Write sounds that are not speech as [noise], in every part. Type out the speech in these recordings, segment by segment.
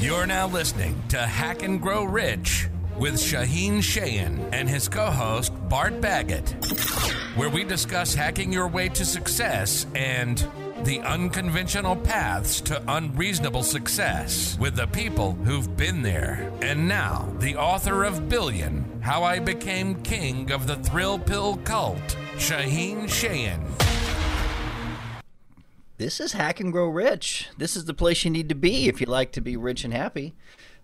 You're now listening to Hack and Grow Rich with Shaheen Shayan and his co host, Bart Baggett, where we discuss hacking your way to success and the unconventional paths to unreasonable success with the people who've been there. And now, the author of Billion How I Became King of the Thrill Pill Cult, Shaheen Shayan. This is Hack and Grow Rich. This is the place you need to be if you like to be rich and happy.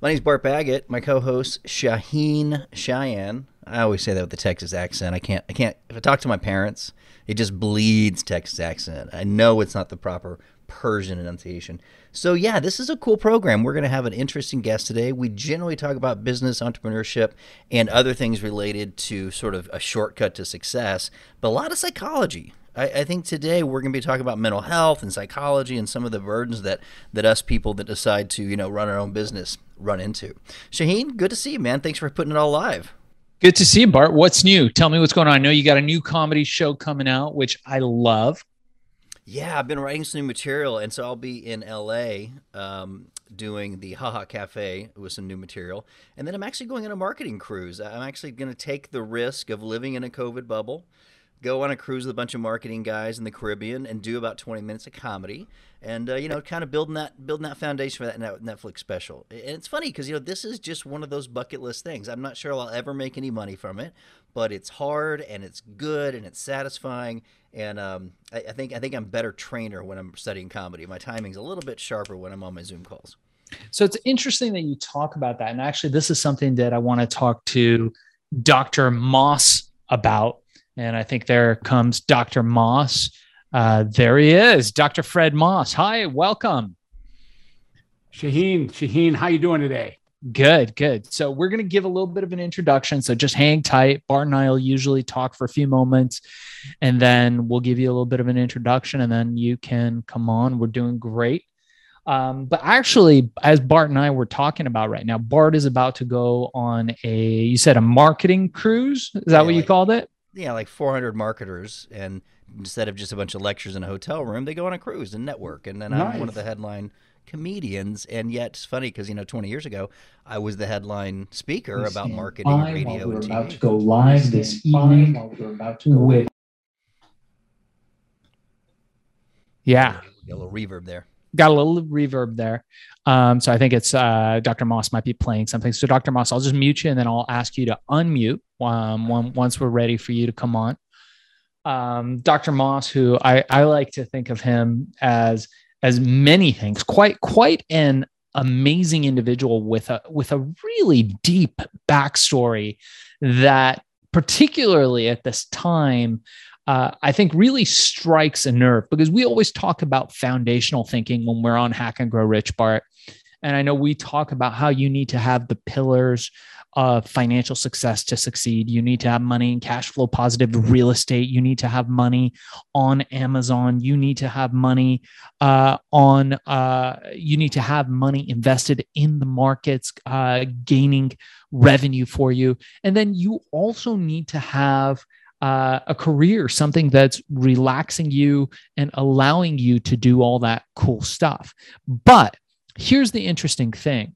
My name is Bart Baggett. My co-host Shaheen Cheyenne. I always say that with the Texas accent. I can't. I can't. If I talk to my parents, it just bleeds Texas accent. I know it's not the proper Persian enunciation. So yeah, this is a cool program. We're going to have an interesting guest today. We generally talk about business, entrepreneurship, and other things related to sort of a shortcut to success, but a lot of psychology. I, I think today we're going to be talking about mental health and psychology and some of the burdens that that us people that decide to you know run our own business run into. Shaheen, good to see you, man. Thanks for putting it all live. Good to see you, Bart. What's new? Tell me what's going on. I know you got a new comedy show coming out, which I love. Yeah, I've been writing some new material, and so I'll be in LA um, doing the Haha Cafe with some new material. And then I'm actually going on a marketing cruise. I'm actually going to take the risk of living in a COVID bubble go on a cruise with a bunch of marketing guys in the Caribbean and do about 20 minutes of comedy and uh, you know kind of building that building that foundation for that Netflix special. And it's funny because you know this is just one of those bucket list things. I'm not sure I'll ever make any money from it, but it's hard and it's good and it's satisfying. And um, I, I think I think I'm better trainer when I'm studying comedy. My timing's a little bit sharper when I'm on my Zoom calls. So it's interesting that you talk about that. And actually, this is something that I want to talk to Dr. Moss about and I think there comes Dr. Moss. Uh, there he is, Dr. Fred Moss. Hi, welcome. Shaheen, Shaheen, how you doing today? Good, good. So we're going to give a little bit of an introduction. So just hang tight. Bart and I will usually talk for a few moments, and then we'll give you a little bit of an introduction, and then you can come on. We're doing great. Um, but actually, as Bart and I were talking about right now, Bart is about to go on a, you said a marketing cruise. Is that what you called it? Yeah, like 400 marketers, and instead of just a bunch of lectures in a hotel room, they go on a cruise and network. And then nice. I'm one of the headline comedians. And yet it's funny because you know 20 years ago I was the headline speaker about marketing, radio, we're and TV. About to go live this evening. While we're about to go with. Yeah. A little reverb there got a little reverb there. Um, so I think it's uh, Dr. Moss might be playing something. So Dr. Moss, I'll just mute you and then I'll ask you to unmute um, once we're ready for you to come on. Um, Dr. Moss, who I, I like to think of him as as many things, quite quite an amazing individual with a with a really deep backstory that particularly at this time uh, I think really strikes a nerve because we always talk about foundational thinking when we're on Hack and Grow Rich, Bart. And I know we talk about how you need to have the pillars of financial success to succeed. You need to have money and cash flow positive real estate. You need to have money on Amazon. You need to have money uh, on, uh, you need to have money invested in the markets, uh, gaining revenue for you. And then you also need to have uh, a career, something that's relaxing you and allowing you to do all that cool stuff. But here's the interesting thing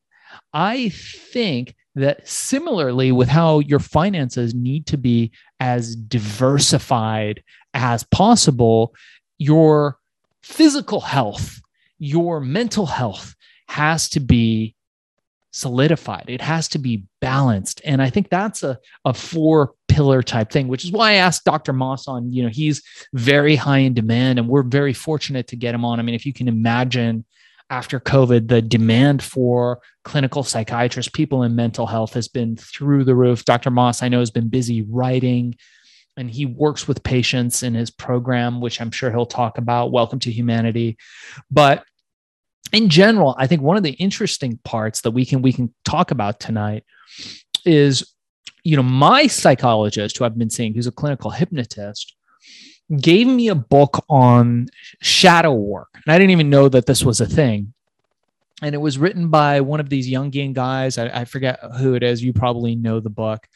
I think that similarly with how your finances need to be as diversified as possible, your physical health, your mental health has to be solidified. It has to be balanced. And I think that's a, a four pillar type thing, which is why I asked Dr. Moss on, you know, he's very high in demand and we're very fortunate to get him on. I mean, if you can imagine after COVID, the demand for clinical psychiatrists, people in mental health has been through the roof. Dr. Moss, I know, has been busy writing and he works with patients in his program, which I'm sure he'll talk about. Welcome to Humanity. But in general, I think one of the interesting parts that we can we can talk about tonight is, you know, my psychologist who I've been seeing, who's a clinical hypnotist, gave me a book on shadow work, and I didn't even know that this was a thing. And it was written by one of these Jungian guys. I, I forget who it is. You probably know the book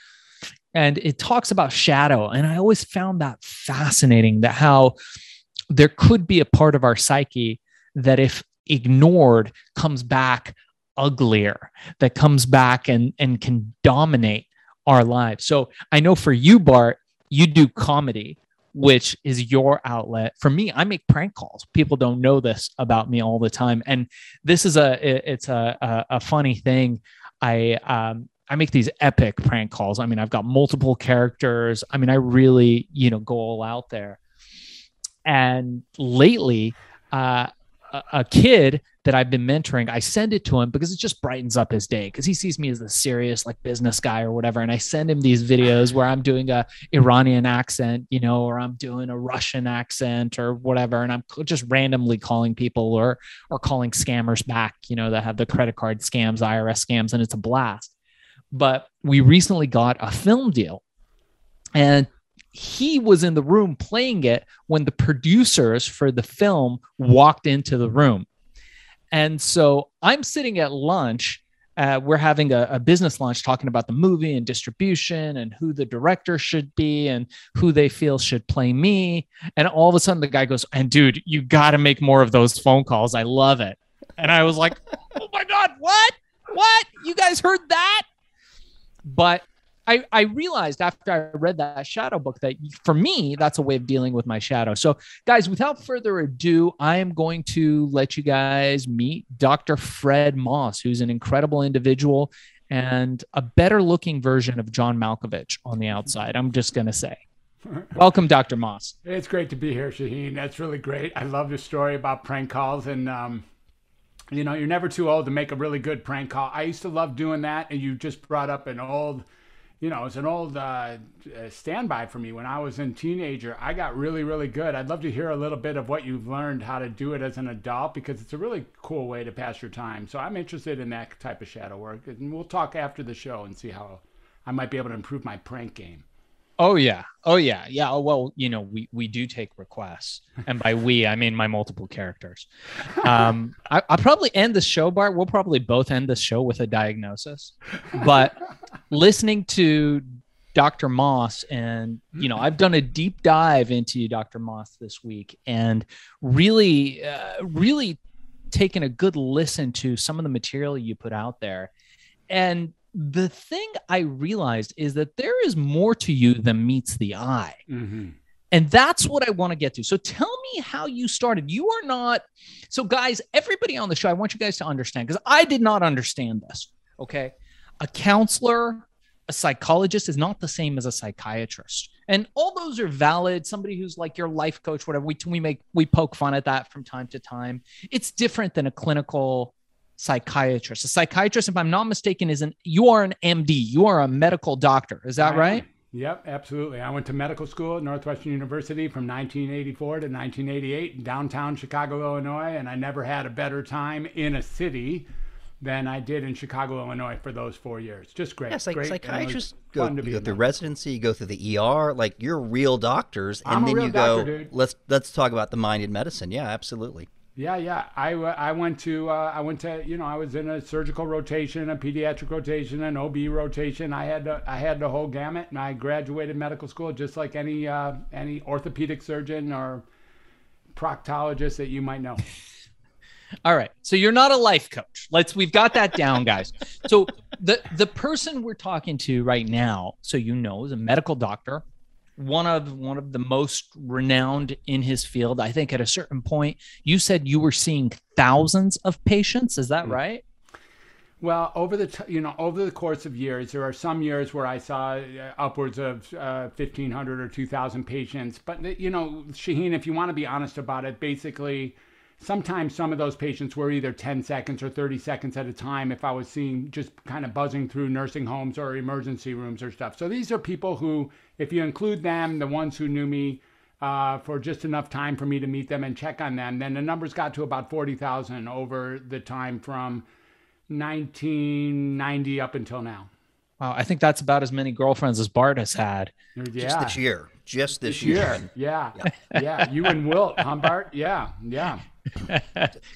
and it talks about shadow and i always found that fascinating that how there could be a part of our psyche that if ignored comes back uglier that comes back and and can dominate our lives. So I know for you, Bart, you do comedy, which is your outlet. For me, I make prank calls. People don't know this about me all the time, and this is a it's a a, a funny thing. I um I make these epic prank calls. I mean, I've got multiple characters. I mean, I really you know go all out there. And lately, uh, a, a kid that I've been mentoring, I send it to him because it just brightens up his day because he sees me as the serious like business guy or whatever. And I send him these videos where I'm doing a Iranian accent, you know, or I'm doing a Russian accent or whatever. And I'm just randomly calling people or or calling scammers back, you know, that have the credit card scams, IRS scams, and it's a blast. But we recently got a film deal. And he was in the room playing it when the producers for the film walked into the room. And so I'm sitting at lunch. Uh, we're having a, a, business lunch talking about the movie and distribution and who the director should be and who they feel should play me. And all of a sudden, the guy goes, And dude, you got to make more of those phone calls. I love it. And I was like, [laughs] Oh my God, what? What? You guys heard that? But I, I realized after I read that shadow book that for me, that's a way of dealing with my shadow. So, guys, without further ado, I am going to let you guys meet Dr. Fred Moss, who's an incredible individual and a better looking version of John Malkovich on the outside. I'm just going to say. [laughs] Welcome, Dr. Moss. It's great to be here, Shaheen. That's really great. I love your story about prank calls. And, um, you know, you're never too old to make a really good prank call. I used to love doing that. And you just brought up an old you know, it's an old uh, standby for me. When I was a teenager, I got really, really good. I'd love to hear a little bit of what you've learned how to do it as an adult because it's a really cool way to pass your time. So I'm interested in that type of shadow work, and we'll talk after the show and see how I might be able to improve my prank game. Oh yeah. Oh yeah. Yeah. Oh, well, you know, we we do take requests, and by we I mean my multiple characters. Um, I, will probably end the show, Bart. We'll probably both end the show with a diagnosis. But listening to Dr. Moss, and you know, I've done a deep dive into Dr. Moss this week, and really, uh, really taken a good listen to some of the material you put out there, and the thing I realized is that there is more to you than meets the eye. Mm-hmm. And that's what I want to get to. So tell me how you started. You are not, so guys, everybody on the show, I want you guys to understand because I did not understand this. Okay. A counselor, a psychologist is not the same as a psychiatrist. And all those are valid. Somebody who's like your life coach, whatever, we, we make, we poke fun at that from time to time. It's different than a clinical psychiatrist. A psychiatrist, if I'm not mistaken, is an you are an MD. You are a medical doctor. Is that right? Yep, absolutely. I went to medical school at Northwestern University from 1984 to 1988 in downtown Chicago, Illinois, and I never had a better time in a city than I did in Chicago, Illinois for those four years. Just great. Yeah, like great. psychiatrists go, you go through residency, you go through the ER, like you're real doctors, and I'm then you doctor, go, dude. let's let's talk about the mind in medicine. Yeah, absolutely. Yeah, yeah. I, I went to uh, I went to you know I was in a surgical rotation, a pediatric rotation, an OB rotation. I had the, I had the whole gamut, and I graduated medical school just like any uh, any orthopedic surgeon or proctologist that you might know. [laughs] All right. So you're not a life coach. Let's we've got that down, guys. So the the person we're talking to right now, so you know, is a medical doctor one of one of the most renowned in his field. I think at a certain point, you said you were seeing thousands of patients. Is that mm. right? Well, over the t- you know over the course of years, there are some years where I saw uh, upwards of uh, fifteen hundred or two thousand patients. But you know, Shaheen, if you want to be honest about it, basically sometimes some of those patients were either 10 seconds or 30 seconds at a time if I was seeing just kind of buzzing through nursing homes or emergency rooms or stuff. So these are people who, if you include them, the ones who knew me uh, for just enough time for me to meet them and check on them, then the numbers got to about 40,000 over the time from 1990 up until now. Wow, I think that's about as many girlfriends as Bart has had. Yeah. Just this year. Just this, this year. year. Yeah. [laughs] yeah. yeah. You and Wilt, huh, Bart? Yeah. Yeah.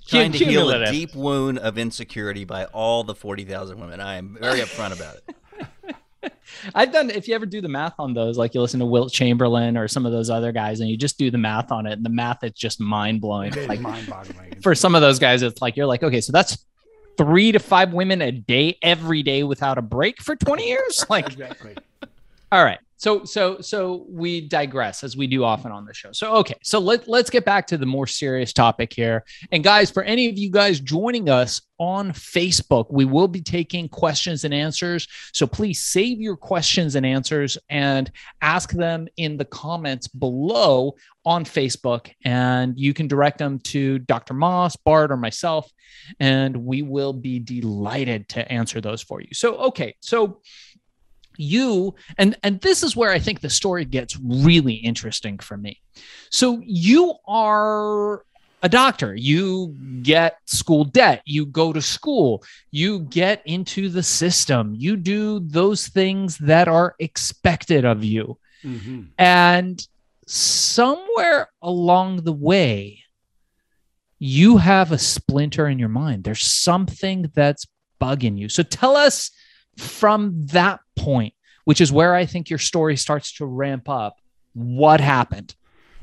Trying to heal a deep wound of insecurity by all the 40,000 women. I am very upfront about it. [laughs] I've done, if you ever do the math on those, like you listen to Wilt Chamberlain or some of those other guys, and you just do the math on it, and the math is just mind blowing. Like mind boggling. For some of those guys, it's like, you're like, okay, so that's three to five women a day every day without a break for 20 years [laughs] like Exactly. all right so so so we digress as we do often on the show. So okay so let, let's get back to the more serious topic here. And guys for any of you guys joining us on facebook we will be taking questions and answers. So please save your questions and answers and ask them in the comments below on facebook. And you can direct them to dr moss bart or myself and we will be delighted to answer those for you. So okay so you and and this is where i think the story gets really interesting for me. So you are a doctor. You get school debt. You go to school. You get into the system. You do those things that are expected of you. Hmm and somewhere along the way you have a splinter in your mind. There's something that's bugging you. So tell us from that point, which is where I think your story starts to ramp up, what happened?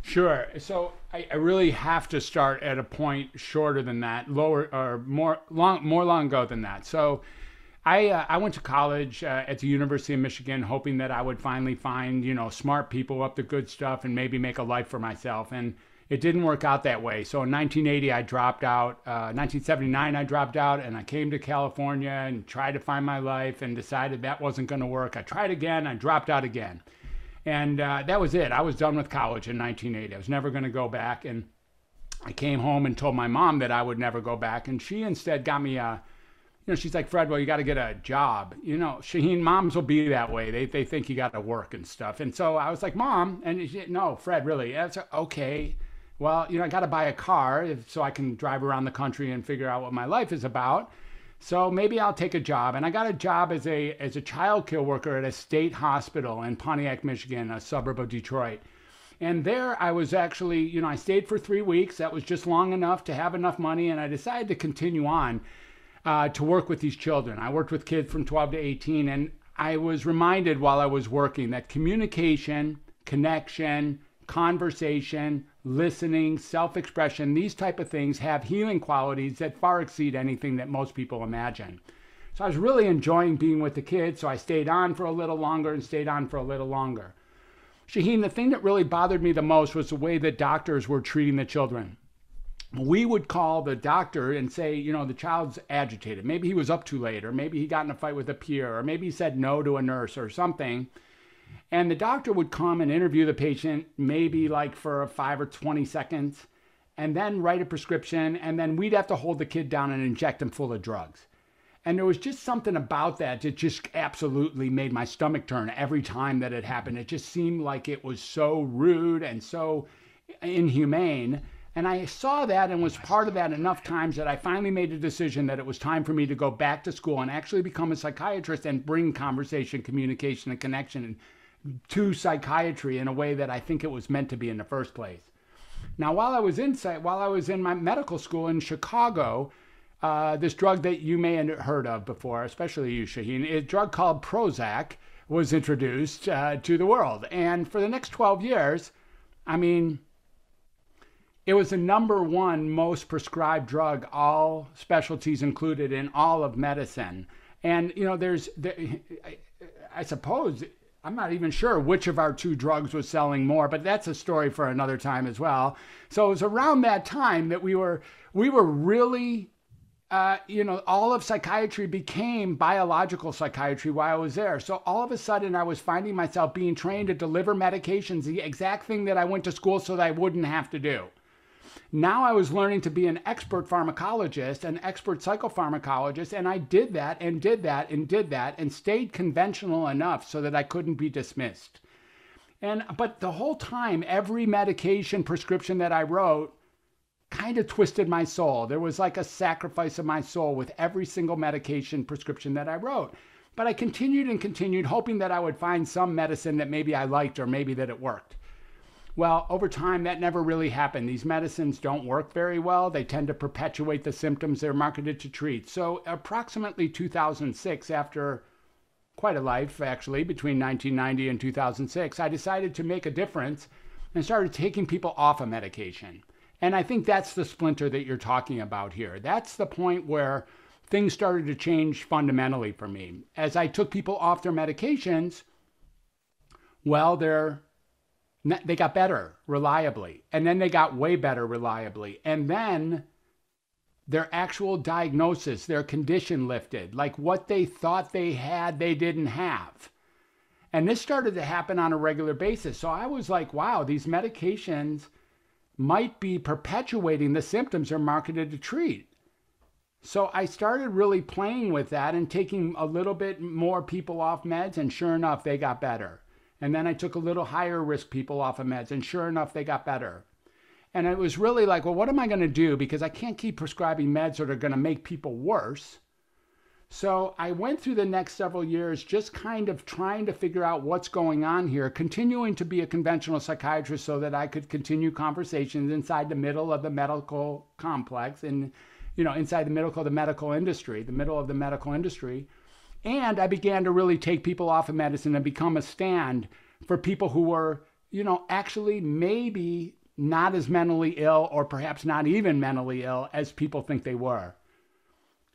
Sure. So I, I really have to start at a point shorter than that, lower or more long, more long ago than that. So I uh, I went to college uh, at the University of Michigan, hoping that I would finally find you know smart people up to good stuff and maybe make a life for myself. And it didn't work out that way. So in 1980, I dropped out. Uh, 1979, I dropped out, and I came to California and tried to find my life, and decided that wasn't going to work. I tried again. I dropped out again. And uh, that was it. I was done with college in 1980. I was never going to go back. And I came home and told my mom that I would never go back. And she instead got me a, you know, she's like, Fred, well, you got to get a job. You know, Shaheen, moms will be that way. They, they think you got to work and stuff. And so I was like, Mom, and she, no, Fred, really? That's okay. Well, you know, I got to buy a car if, so I can drive around the country and figure out what my life is about. So maybe I'll take a job. And I got a job as a as a child care worker at a state hospital in Pontiac, Michigan, a suburb of Detroit. And there I was actually, you know, I stayed for three weeks. That was just long enough to have enough money. And I decided to continue on uh, to work with these children. I worked with kids from 12 to 18. And I was reminded while I was working that communication, connection, conversation, listening, self-expression, these type of things have healing qualities that far exceed anything that most people imagine. So I was really enjoying being with the kids, so I stayed on for a little longer and stayed on for a little longer. Shaheen, the thing that really bothered me the most was the way that doctors were treating the children. We would call the doctor and say, you know, the child's agitated. Maybe he was up too late, or maybe he got in a fight with a peer, or maybe he said no to a nurse or something. And the doctor would come and interview the patient, maybe like for five or 20 seconds, and then write a prescription. And then we'd have to hold the kid down and inject him full of drugs. And there was just something about that that just absolutely made my stomach turn every time that it happened. It just seemed like it was so rude and so inhumane. And I saw that and was part of that enough times that I finally made a decision that it was time for me to go back to school and actually become a psychiatrist and bring conversation, communication, and connection to psychiatry in a way that I think it was meant to be in the first place. Now, while I was in while I was in my medical school in Chicago, uh, this drug that you may have heard of before, especially you, Shaheen, a drug called Prozac was introduced uh, to the world. And for the next 12 years, I mean, it was the number one most prescribed drug, all specialties included in all of medicine. And, you know, there's, there, I suppose, I'm not even sure which of our two drugs was selling more, but that's a story for another time as well. So it was around that time that we were, we were really uh, you know, all of psychiatry became biological psychiatry while I was there. So all of a sudden, I was finding myself being trained to deliver medications, the exact thing that I went to school so that I wouldn't have to do. Now I was learning to be an expert pharmacologist, an expert psychopharmacologist, and I did that and did that and did that and stayed conventional enough so that I couldn't be dismissed. And but the whole time, every medication prescription that I wrote kind of twisted my soul. There was like a sacrifice of my soul with every single medication prescription that I wrote. But I continued and continued, hoping that I would find some medicine that maybe I liked or maybe that it worked. Well, over time, that never really happened. These medicines don't work very well. They tend to perpetuate the symptoms they're marketed to treat. So, approximately 2006, after quite a life actually, between 1990 and 2006, I decided to make a difference and started taking people off of medication. And I think that's the splinter that you're talking about here. That's the point where things started to change fundamentally for me. As I took people off their medications, well, they're they got better reliably, and then they got way better reliably, and then their actual diagnosis, their condition lifted, like what they thought they had, they didn't have. And this started to happen on a regular basis. So I was like, wow, these medications might be perpetuating the symptoms they're marketed to treat. So I started really playing with that and taking a little bit more people off meds, and sure enough, they got better. And then I took a little higher risk people off of meds, and sure enough, they got better. And it was really like, well, what am I going to do? Because I can't keep prescribing meds that are going to make people worse. So I went through the next several years just kind of trying to figure out what's going on here, continuing to be a conventional psychiatrist so that I could continue conversations inside the middle of the medical complex and, you know, inside the middle of the medical industry, the middle of the medical industry. And I began to really take people off of medicine and become a stand for people who were, you know, actually maybe not as mentally ill or perhaps not even mentally ill as people think they were.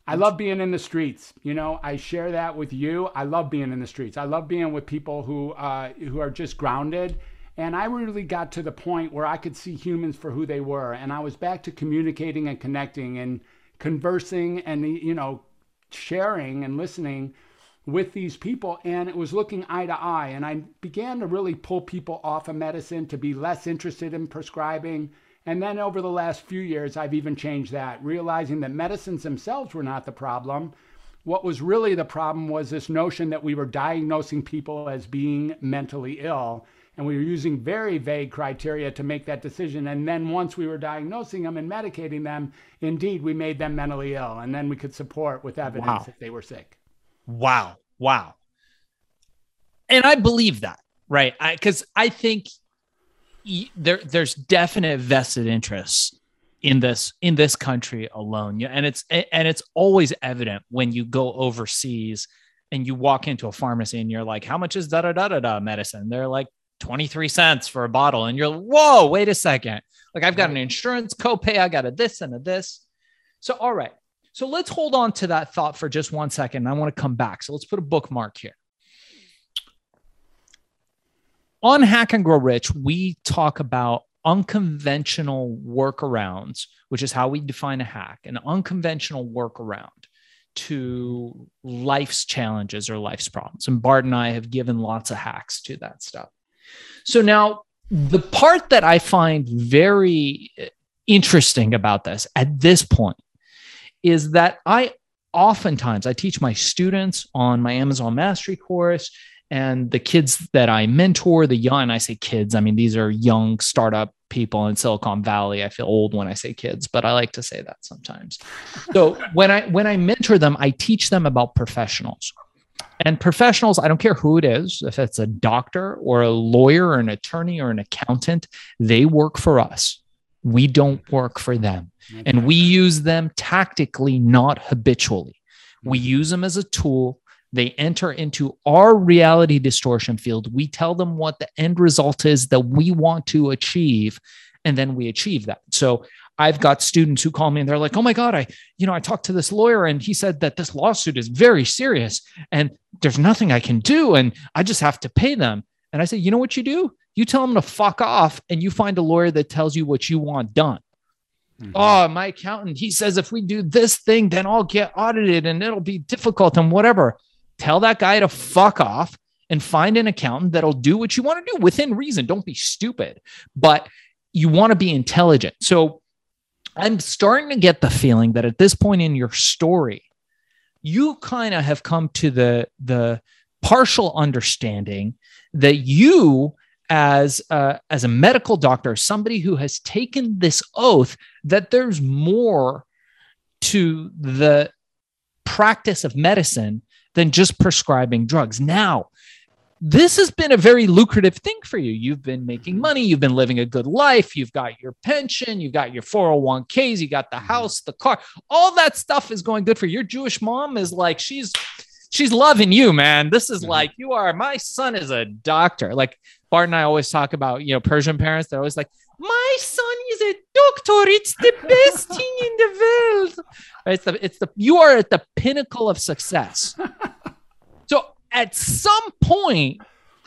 I love being in the streets. You know, I share that with you. I love being in the streets. I love being with people who uh, who are just grounded. And I really got to the point where I could see humans for who they were, and I was back to communicating and connecting and conversing and you know sharing and listening with these people and it was looking eye to eye. And i began to really pull people off of medicine to be less interested in prescribing. And then over the last few years i've even changed that realizing that medicines themselves were not the problem. What was really the problem was this notion that we were diagnosing people as being mentally ill and we were using very vague criteria to make that decision and then once we were diagnosing them and medicating them indeed we made them mentally ill and then we could support with evidence Wow. if they were sick Wow. Wow. And I believe that, right? Because I, think there there's definite vested interests in this in this country alone. Yeah, and it's and it's always evident when you go overseas and you walk into a pharmacy and you're like, how much is da da da da da medicine? They're like 23 cents for a bottle. And you're like, whoa, wait a second. Like I've got an insurance copay, I got a this and a this. So all right. So let's hold on to that thought for just one second. I want to come back. So let's put a bookmark here. On Hack and Grow Rich, we talk about unconventional workarounds, which is how we define a hack, an unconventional workaround to life's challenges or life's problems. And Bart and I have given lots of hacks to that stuff. So now, the part that I find very uh, interesting about this at this point is that I oftentimes I teach my students on my Amazon Mastery course and the kids that I mentor, the young, I say kids, I mean, these are young startup people in Silicon Valley. I feel old when I say kids, but I like to say that sometimes. So when I when I mentor them, I teach them about professionals. And professionals, I don't care who it is, if it's a doctor or a lawyer or an attorney or an accountant, they work for us. We don't work for them. And we use them tactically, not habitually. We mm-hmm. use them as a tool. They enter into our reality distortion field. We tell them what the end result is that we want to achieve, and then we achieve that. So I've got students who call me and they're like, "Oh my god, I, you know, I talked to this lawyer and he said that this lawsuit is very serious and there's nothing I can do and I just have to pay them." And I say, "You know what you do? You tell them to fuck off and you find a lawyer that tells you what you want done." Mhm. oh my accountant he says if we do this thing then i'll get audited and it'll be difficult and whatever tell that guy to fuck off and find an accountant that'll do what you want to do within reason don't be stupid but you want to be intelligent so i'm starting to get the feeling that at this point in your story you kind of have come to the the partial understanding that you as a, as a medical doctor somebody who has taken this oath that there's more to the practice of medicine than just prescribing drugs. Now, this has been a very lucrative thing for you. You've been making money, you've been living a good life, you've got your pension, you've got your 401ks, you got the house, the car, all that stuff is going good for you. Your Jewish mom is like, she's she's loving you, man. This is Mhm. like you are my son is a doctor. Like Bart and I always talk about, you know, Persian parents, they're always like, my son is a doctor. It's the best [laughs] thing in the world. It's the it's the you are at the pinnacle of success. [laughs] so at some point,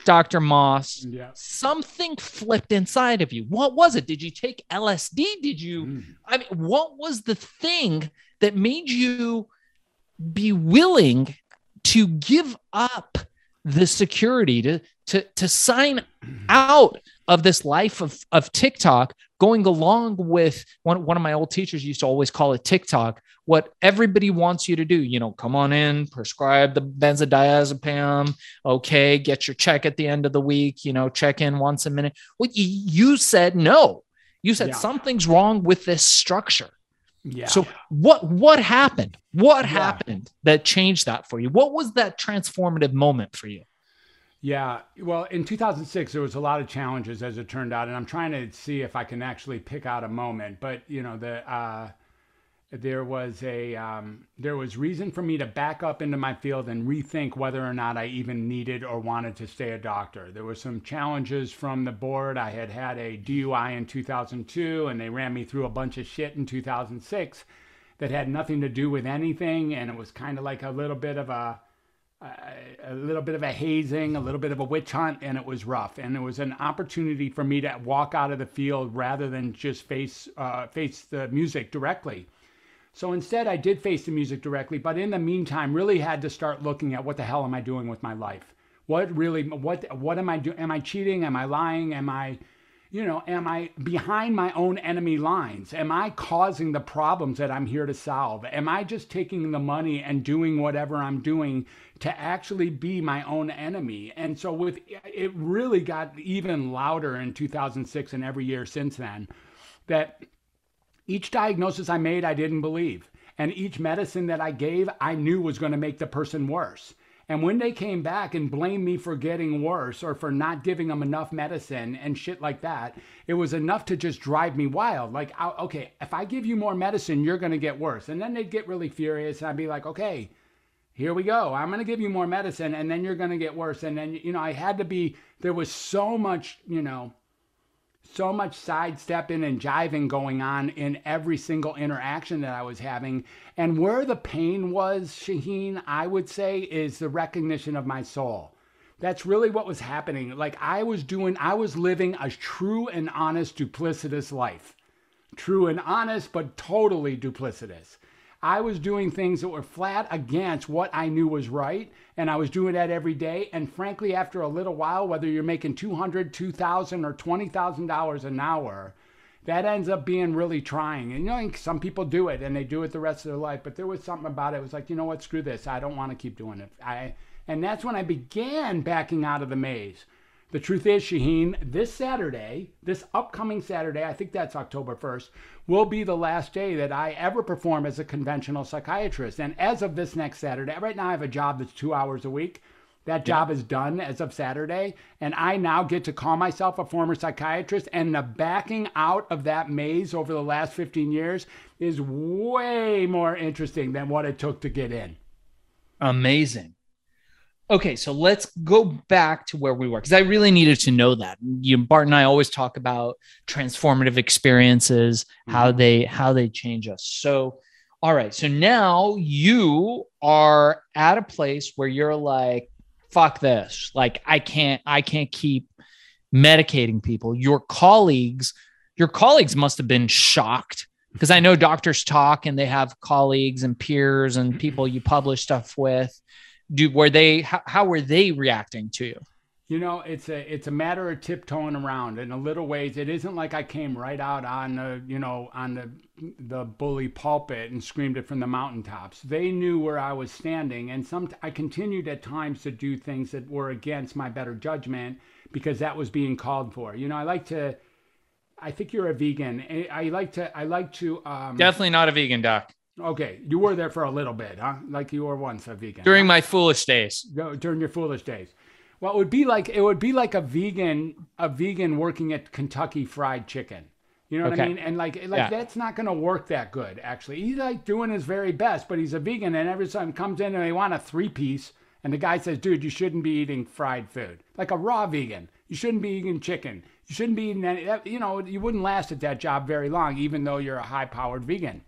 Dr. Moss, Yeah. something flipped inside of you. What was it? Did you take LSD? Did you Mm. I mean, what was the thing that made you be willing to give up the security to to to sign out of this life of of TikTok, going along with one one of my old teachers used to always call it TikTok. What everybody wants you to do, you know, come on in, prescribe the benzodiazepam, okay, get your check at the end of the week, you know, check in once a minute. Well, you, you said no. You said Yeah. something's wrong with this structure. Yeah. So what what happened? What Yeah. happened that changed that for you? What was that transformative moment for you? Yeah, well, in 2006, there was a lot of challenges as it turned out, and I'm trying to see if I can actually pick out a moment. But you know, the uh, there was a um, there was reason for me to back up into my field and rethink whether or not I even needed or wanted to stay a doctor. There were some challenges from the board. I had had a DUI in 2002, and they ran me through a bunch of shit in 2006 that had nothing to do with anything, and it was kind of like a little bit of a a little bit of a hazing, a little bit of a witch hunt, and it was rough. And it was an opportunity for me to walk out of the field rather than just face uh, face the music directly. So instead, I did face the music directly, but in the meantime, really had to start looking at what the hell am I doing with my life? What really, what, what am I doing? Am I cheating? Am I lying? Am I, you know, am I behind my own enemy lines? Am I causing the problems that I'm here to solve? Am I just taking the money and doing whatever I'm doing to actually be my own enemy? And so with it really got even louder in 2006 and every year since then that each diagnosis I made, I didn't believe. And each medicine that I gave, I knew was going to make the person worse. And when they came back and blamed me for getting worse or for not giving them enough medicine and shit like that, it was enough to just drive me wild. Like, I- okay, if I give you more medicine, you're going to get worse. And then they'd get really furious. And I'd be like, okay, here we go. I'm going to give you more medicine and then you're going to get worse. And then, you know, I had to be, there was so much, you know, so much sidestepping and jiving going on in every single interaction that I was having. And where the pain was, Shaheen, I would say, is the recognition of my soul. That's really what was happening. Like I was doing, I was living a true and honest, duplicitous life. True and honest, but totally duplicitous. I was doing things that were flat against what I knew was right, and I was doing that every day. And frankly, after a little while, whether you're making two hundred, two thousand, or twenty thousand dollars an hour, that ends up being really trying. And you know, some people do it and they do it the rest of their life. But there was something about it. It was like, you know what? Screw this. I don't want to keep doing it. I and that's when I began backing out of the maze. The truth is, Shaheen, this Saturday, this upcoming Saturday, I think that's October 1st, will be the last day that I ever perform as a conventional psychiatrist. And as of this next Saturday, right now I have a job that's two hours a week. That job is done as of Saturday. And I now get to call myself a former psychiatrist. And the backing out of that maze over the last 15 years is way more interesting than what it took to get in. Amazing. Okay, so let's go back to where we were because I really needed to know that. You, Bart and I always talk about transformative experiences, how mm-hmm. they how they change us. So, all right, so now you are at a place where you're like, "Fuck this! Like, I can't, I can't keep medicating people." Your colleagues, your colleagues must have been shocked because I know doctors talk and they have colleagues and peers and mm-hmm. people you publish stuff with do were they how, how were they reacting to you You know, it's a it's a matter of tiptoeing around in a little ways. It isn't like I came right out on the you know on the the bully pulpit and screamed it from the mountaintops. They knew where I was standing, and some I continued at times to do things that were against my better judgment because that was being called for. You know, I like to. I think you're a vegan. I I like to. I like to. Um, definitely not a vegan doc Okay, you were there for a little bit, huh? Like you were once a vegan during my foolish days during your foolish days. Well, it would be like it would be like a vegan a vegan working at Kentucky Fried Chicken. You know what I mean? And like like Yeah. that's not going to work that good actually. He's like doing his very best, but he's a vegan and every time comes in and they want a three piece and the guy says, "Dude, you shouldn't be eating fried food." Like a raw vegan. You shouldn't be eating chicken. You shouldn't be eating any that, you know, you wouldn't last at that job very long even though you're a high-powered vegan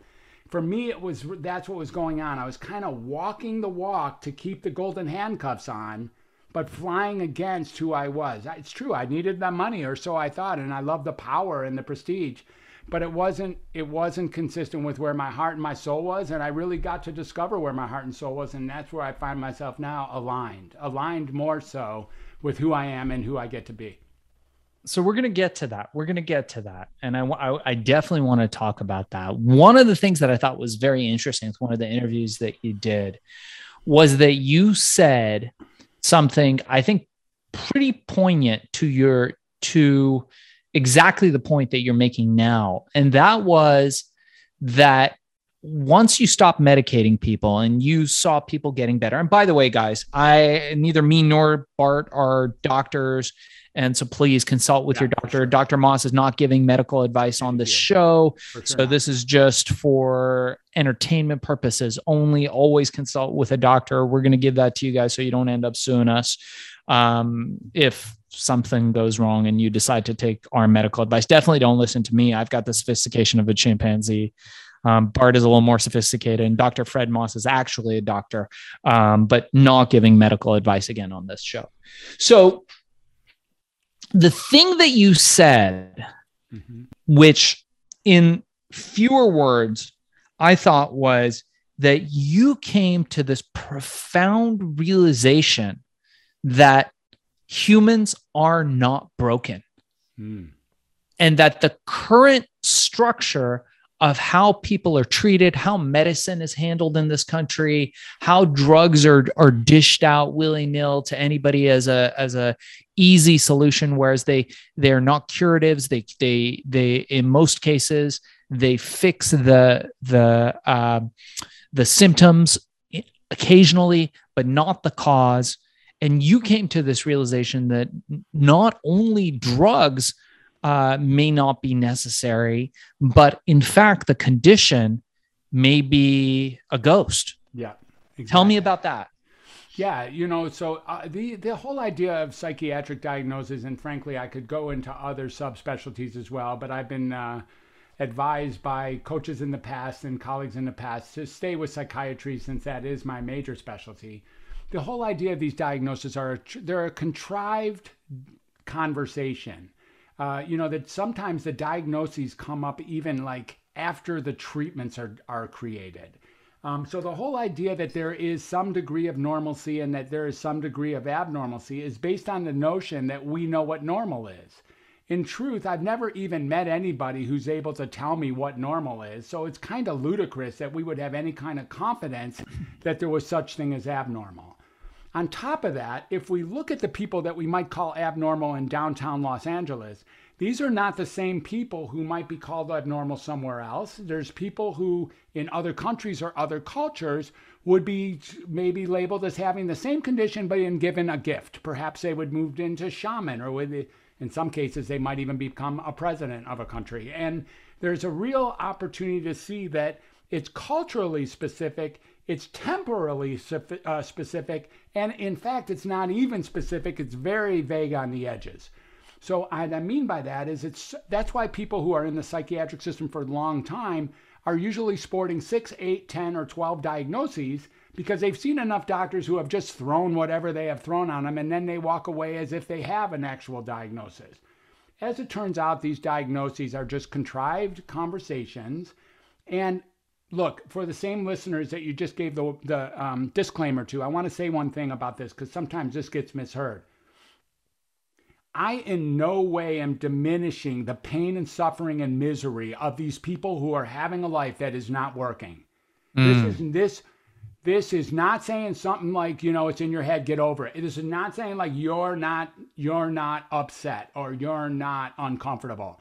for me, it was that's what was going on. I was kind of walking the walk to keep the golden handcuffs on, but flying against who I was. It's true. I needed the money, or so I thought, and I loved the power and the prestige but it wasn't it wasn't consistent with where my heart and my soul was and i really got to discover where my heart and soul was and that's where i find myself now aligned aligned more so with who i am and who i get to be so we're going to get to that we're going to get to that and I, I, I definitely want to talk about that one of the things that i thought was very interesting with one of the interviews that you did was that you said something i think pretty poignant to your to exactly the point that you're making now. And that was that once you stop medicating people and you saw people getting better, and by the way, guys, I neither me nor Bart are doctors. And so please consult with yeah, your doctor. Sure. Dr. Moss is not giving medical advice on this show. Sure so not. this is just for entertainment purposes only. Always consult with a doctor. We're going to give that to you guys so you don't end up suing us. Um, if something goes wrong and you decide to take our medical advice, definitely don't listen to me. I've got the sophistication of a chimpanzee. Um, Bart is a little more sophisticated, and Dr. Fred Moss is actually a doctor, um, but not giving medical advice again on this show. So, the thing that you said, mm-hmm. which in fewer words, I thought was that you came to this profound realization that humans are not broken. Mm. And that the current structure of how people are treated, how medicine is handled in this country, how drugs are, are dished out willy-nilly to anybody as a as a easy solution, whereas they they're not curatives. They they they in most cases they fix the the uh, the symptoms occasionally, but not the cause and you came to this realization that not only drugs uh, may not be necessary, but in fact, the condition may be a ghost. Yeah. Exactly. Tell me about that. Yeah, you know, so uh, the the whole idea of psychiatric diagnosis, and frankly, I could go into other subspecialties as well, but I've been uh, advised by coaches in the past and colleagues in the past to stay with psychiatry since that is my major specialty the whole idea of these diagnoses are they're a contrived conversation. Uh, you know that sometimes the diagnoses come up even like after the treatments are are created. Um, so the whole idea that there is some degree of normalcy and that there is some degree of abnormalcy is based on the notion that we know what normal is. In truth, I've never even met anybody who's able to tell me what normal is. So it's kind of ludicrous that we would have any kind of confidence that there was such thing as abnormal. On top of that, if we look at the people that we might call abnormal in downtown Los Angeles, these are not the same people who might be called abnormal somewhere else. There's people who, in other countries or other cultures, would be maybe labeled as having the same condition but in given a gift. Perhaps they would move into shaman, or with, in some cases, they might even become a president of a country. And there's a real opportunity to see that it's culturally specific it's temporally uh, specific, and in fact, it's not even specific. It's very vague on the edges. So what I mean by that is it's that's why people who are in the psychiatric system for a long time are usually sporting six, eight, 10, or 12 diagnoses because they've seen enough doctors who have just thrown whatever they have thrown on them and then they walk away as if they have an actual diagnosis. As it turns out, these diagnoses are just contrived conversations and look for the same listeners that you just gave the, the um, disclaimer to i want to say one thing about this because sometimes this gets misheard. I in no way am diminishing the pain and suffering and misery of these people who are having a life that is not working. Mm. this is this this is not saying something like you know it's in your head get over it. This is not saying like you're not you're not upset or you're not uncomfortable.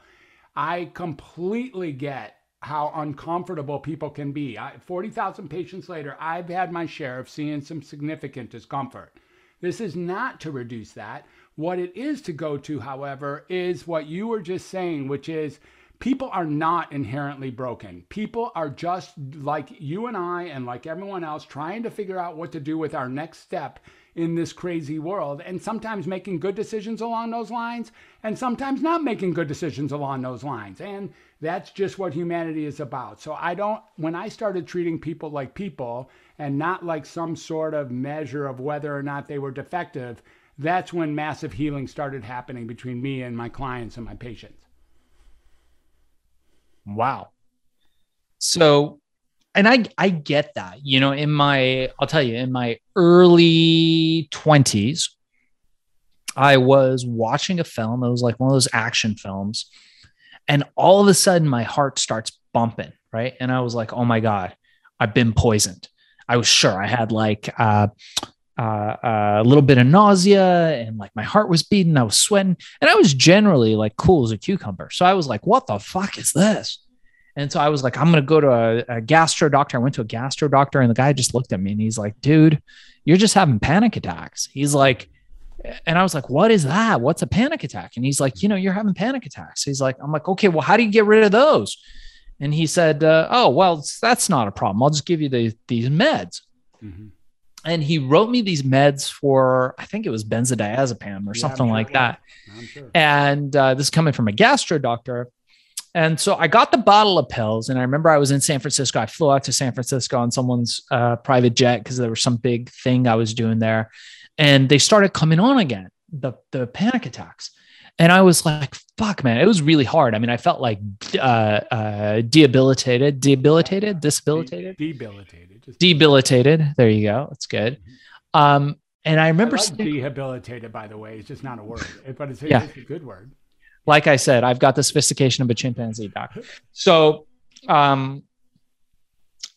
I completely get how uncomfortable people can be. 40,000 patients later, I've had my share of seeing some significant discomfort. This is not to reduce that. What it is to go to, however, is what you were just saying, which is people are not inherently broken. People are just like you and I, and like everyone else, trying to figure out what to do with our next step in this crazy world, and sometimes making good decisions along those lines, and sometimes not making good decisions along those lines. And that's just what humanity is about. So I don't, when I started treating people like people and not like some sort of measure of whether or not they were defective, that's when massive healing started happening between me and my clients and my patients. Wow. So, and I I get that. You know, in my I'll tell you, in my early 20s, I was watching a film. It was like one of those action films. And all of a sudden my heart starts bumping, right? And I was like, "Oh my god, I've been poisoned." I was sure I had like uh, uh, a little bit of nausea and like my heart was beating. I was sweating and I was generally like cool as a cucumber. So I was like, what the fuck is this? And so I was like, I'm going to go to a, a gastro doctor. I went to a gastro doctor and the guy just looked at me and he's like, dude, you're just having panic attacks. He's like, and I was like, what is that? What's a panic attack? And he's like, you know, you're having panic attacks. He's like, I'm like, okay, well, how do you get rid of those? And he said, uh, oh, well, that's not a problem. I'll just give you the, these meds. Mm-hmm and he wrote me these meds for I think it was benzodiazepam or yeah, something sure, like yeah. that. Sure. And uh, this is coming from a gastro doctor. And so I got the bottle of pills, and I remember I was in San Francisco. I flew out to San Francisco on someone's uh, private jet because there was some big thing I was doing there, and they started coming on again the the panic attacks. And I was like, fuck, man, it was really hard. I mean, I felt like uh, uh, debilitated, debilitated, disabilitated, debilitated, just debilitated. There you go. That's good. Um, and I remember I like debilitated, by the way. It's just not a word, but it's, yeah. it's a good word. Like I said, I've got the sophistication of a chimpanzee, doc. So um,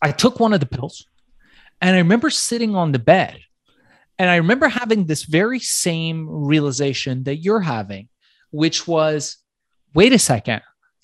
I took one of the pills and I remember sitting on the bed and I remember having this very same realization that you're having which was wait a second,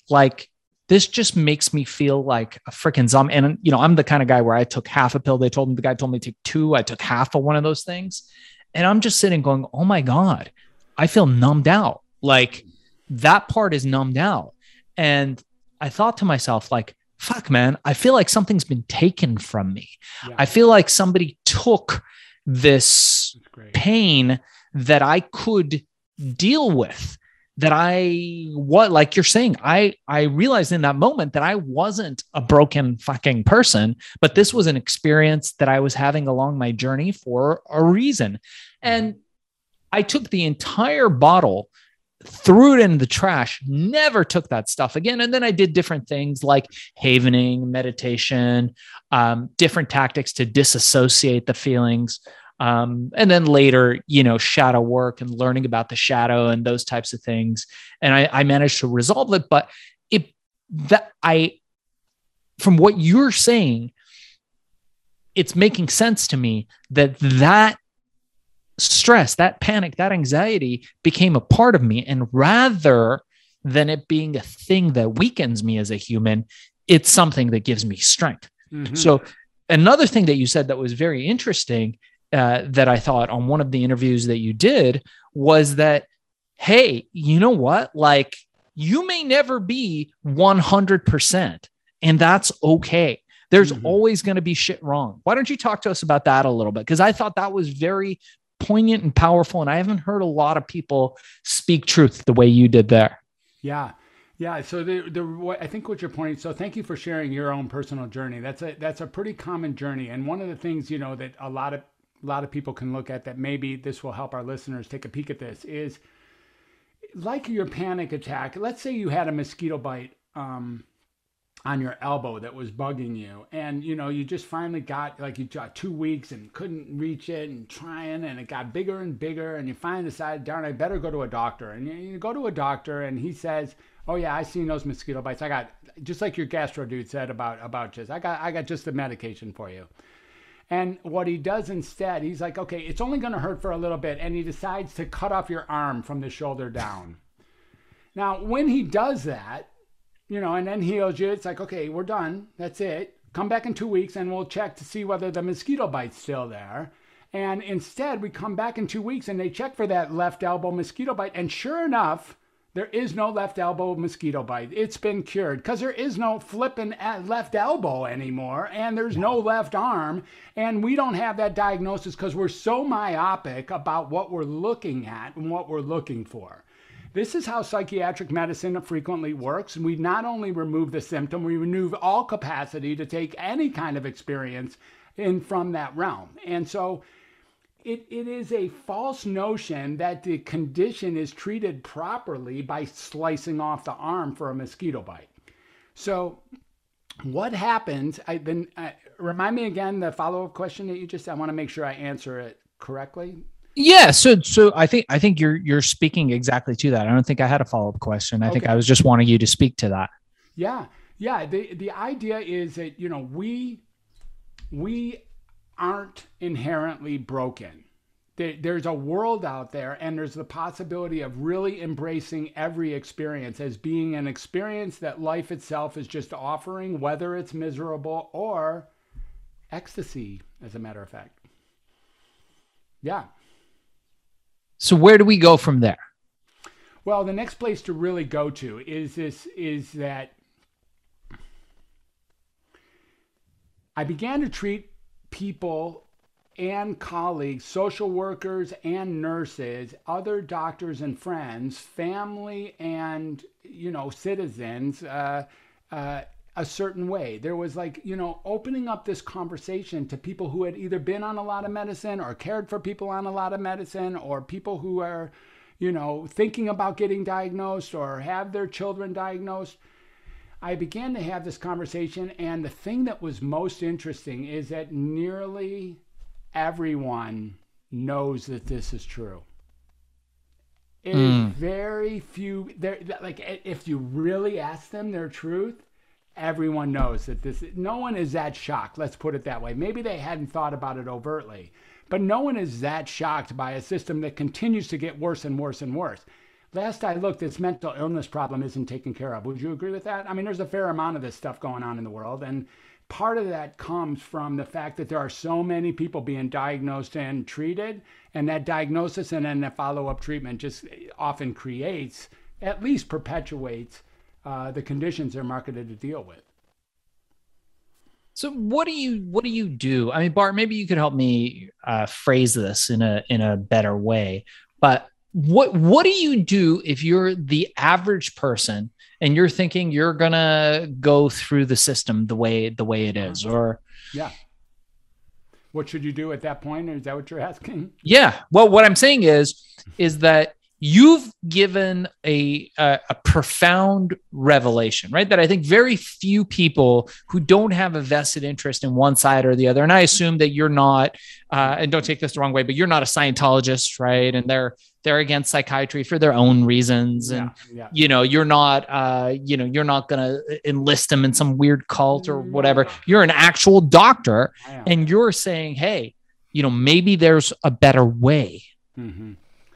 like this just makes me feel like a freaking zombie. And you know, I'm the kind of guy where I took half a pill. They told me the guy told me to take two. I took half of one of those things. And I'm just sitting going, oh my God, I feel numbed out. Like that part is numbed out. And I thought to myself, like, fuck, man, I feel like something's been taken from me. Yeah. I feel like somebody took this pain that I could deal with that I what like you're saying I I realized in that moment that I wasn't a broken fucking person but this was an experience that I was having along my journey for a reason. Mm-hmm. And I took the entire bottle threw it in the trash never took that stuff again and then I did different things like havening meditation um, different tactics to disassociate the feelings um, and then later, you know, shadow work and learning about the shadow and those types of things. And I, I managed to resolve it. But it that I, from what you're saying, it's making sense to me that that stress, that panic, that anxiety became a part of me. And rather than it being a thing that weakens me as a human, it's something that gives me strength. Mm-hmm. So, another thing that you said that was very interesting uh, that I thought on one of the interviews that you did was that, hey, you know what? Like, you may never be 100%, and that's okay. There's mm-hmm. always going to be shit wrong. Why don't you talk to us about that a little bit? Because I thought that was very poignant and powerful. And I haven't heard a lot of people speak truth the way you did there. Yeah. Yeah, so the the I think what you're pointing. So thank you for sharing your own personal journey. That's a that's a pretty common journey, and one of the things you know that a lot of a lot of people can look at that maybe this will help our listeners take a peek at this is like your panic attack. Let's say you had a mosquito bite um, on your elbow that was bugging you, and you know you just finally got like you got two weeks and couldn't reach it and trying, and it got bigger and bigger, and you finally decided, darn, I better go to a doctor. And you, you go to a doctor, and he says, "Oh yeah, I seen those mosquito bites. I got just like your gastro dude said about about just I got I got just the medication for you." And what he does instead, he's like, okay, it's only going to hurt for a little bit. And he decides to cut off your arm from the shoulder down. now, when he does that, you know, and then heals you, it's like, okay, we're done. That's it. Come back in two weeks and we'll check to see whether the mosquito bite's still there. And instead, we come back in two weeks and they check for that left elbow mosquito bite. And sure enough, There is no left elbow mosquito bite. It's been cured because there is no flipping left elbow anymore, and there's no left arm, and we don't have that diagnosis because we're so myopic about what we're looking at and what we're looking for. This is how psychiatric medicine frequently works. We not only remove the symptom, we remove all capacity to take any kind of experience in from that realm. And so it, it is a false notion that the condition is treated properly by slicing off the arm for a mosquito bite. So, what happens? I then uh, remind me again the follow up question that you just. I want to make sure I answer it correctly. Yeah, so so I think I think you're you're speaking exactly to that. I don't think I had a follow up question. I okay. think I was just wanting you to speak to that. Yeah, yeah. The the idea is that you know we we aren't inherently broken. There's a world out there, and there's the possibility of really embracing every experience as being an experience that life itself is just offering, whether it's miserable or ecstasy, as a matter of fact. Yeah. So, where do we go from there? Well, the next place to really go to is this is that I began to treat people and colleagues, social workers and nurses, other doctors and friends, family and you know citizens uh, uh, a certain way. There was like you know opening up this conversation to people who had either been on a lot of medicine or cared for people on a lot of medicine or people who are you know thinking about getting diagnosed or have their children diagnosed I began to have this conversation, and the thing that was most interesting is that nearly everyone knows that this is true. It mm. is very few. There, like if you really ask them their truth, everyone knows that this. No one is that shocked. Let's put it that way. Maybe they hadn't thought about it overtly, but no one is that shocked by a system that continues to get worse and worse and worse last I looked, this mental illness problem isn't taken care of. Would you agree with that? I mean, there's a fair amount of this stuff going on in the world. And part of that comes from the fact that there are so many people being diagnosed and treated. And that diagnosis and then the follow up treatment just often creates, at least perpetuates, uh, the conditions they're marketed to deal with. So what do you what do you do? I mean, Bart, maybe you could help me uh, phrase this in a in a better way. But what what do you do if you're the average person and you're thinking you're gonna go through the system the way the way it is or yeah what should you do at that point is that what you're asking yeah well what i'm saying is is that you've given a, a, a profound revelation right? That i think very few people who don't have a vested interest in one side or the other and i assume that you're not uh, and don't take this the wrong way but you're not a scientologist right? And they're they're against psychiatry for their own reasons. And yeah, yeah. you know you're not uh you know you're not gonna enlist them in some weird cult or whatever. You're an actual doctor and you're saying hey you know maybe there's a better way. Mm-hmm.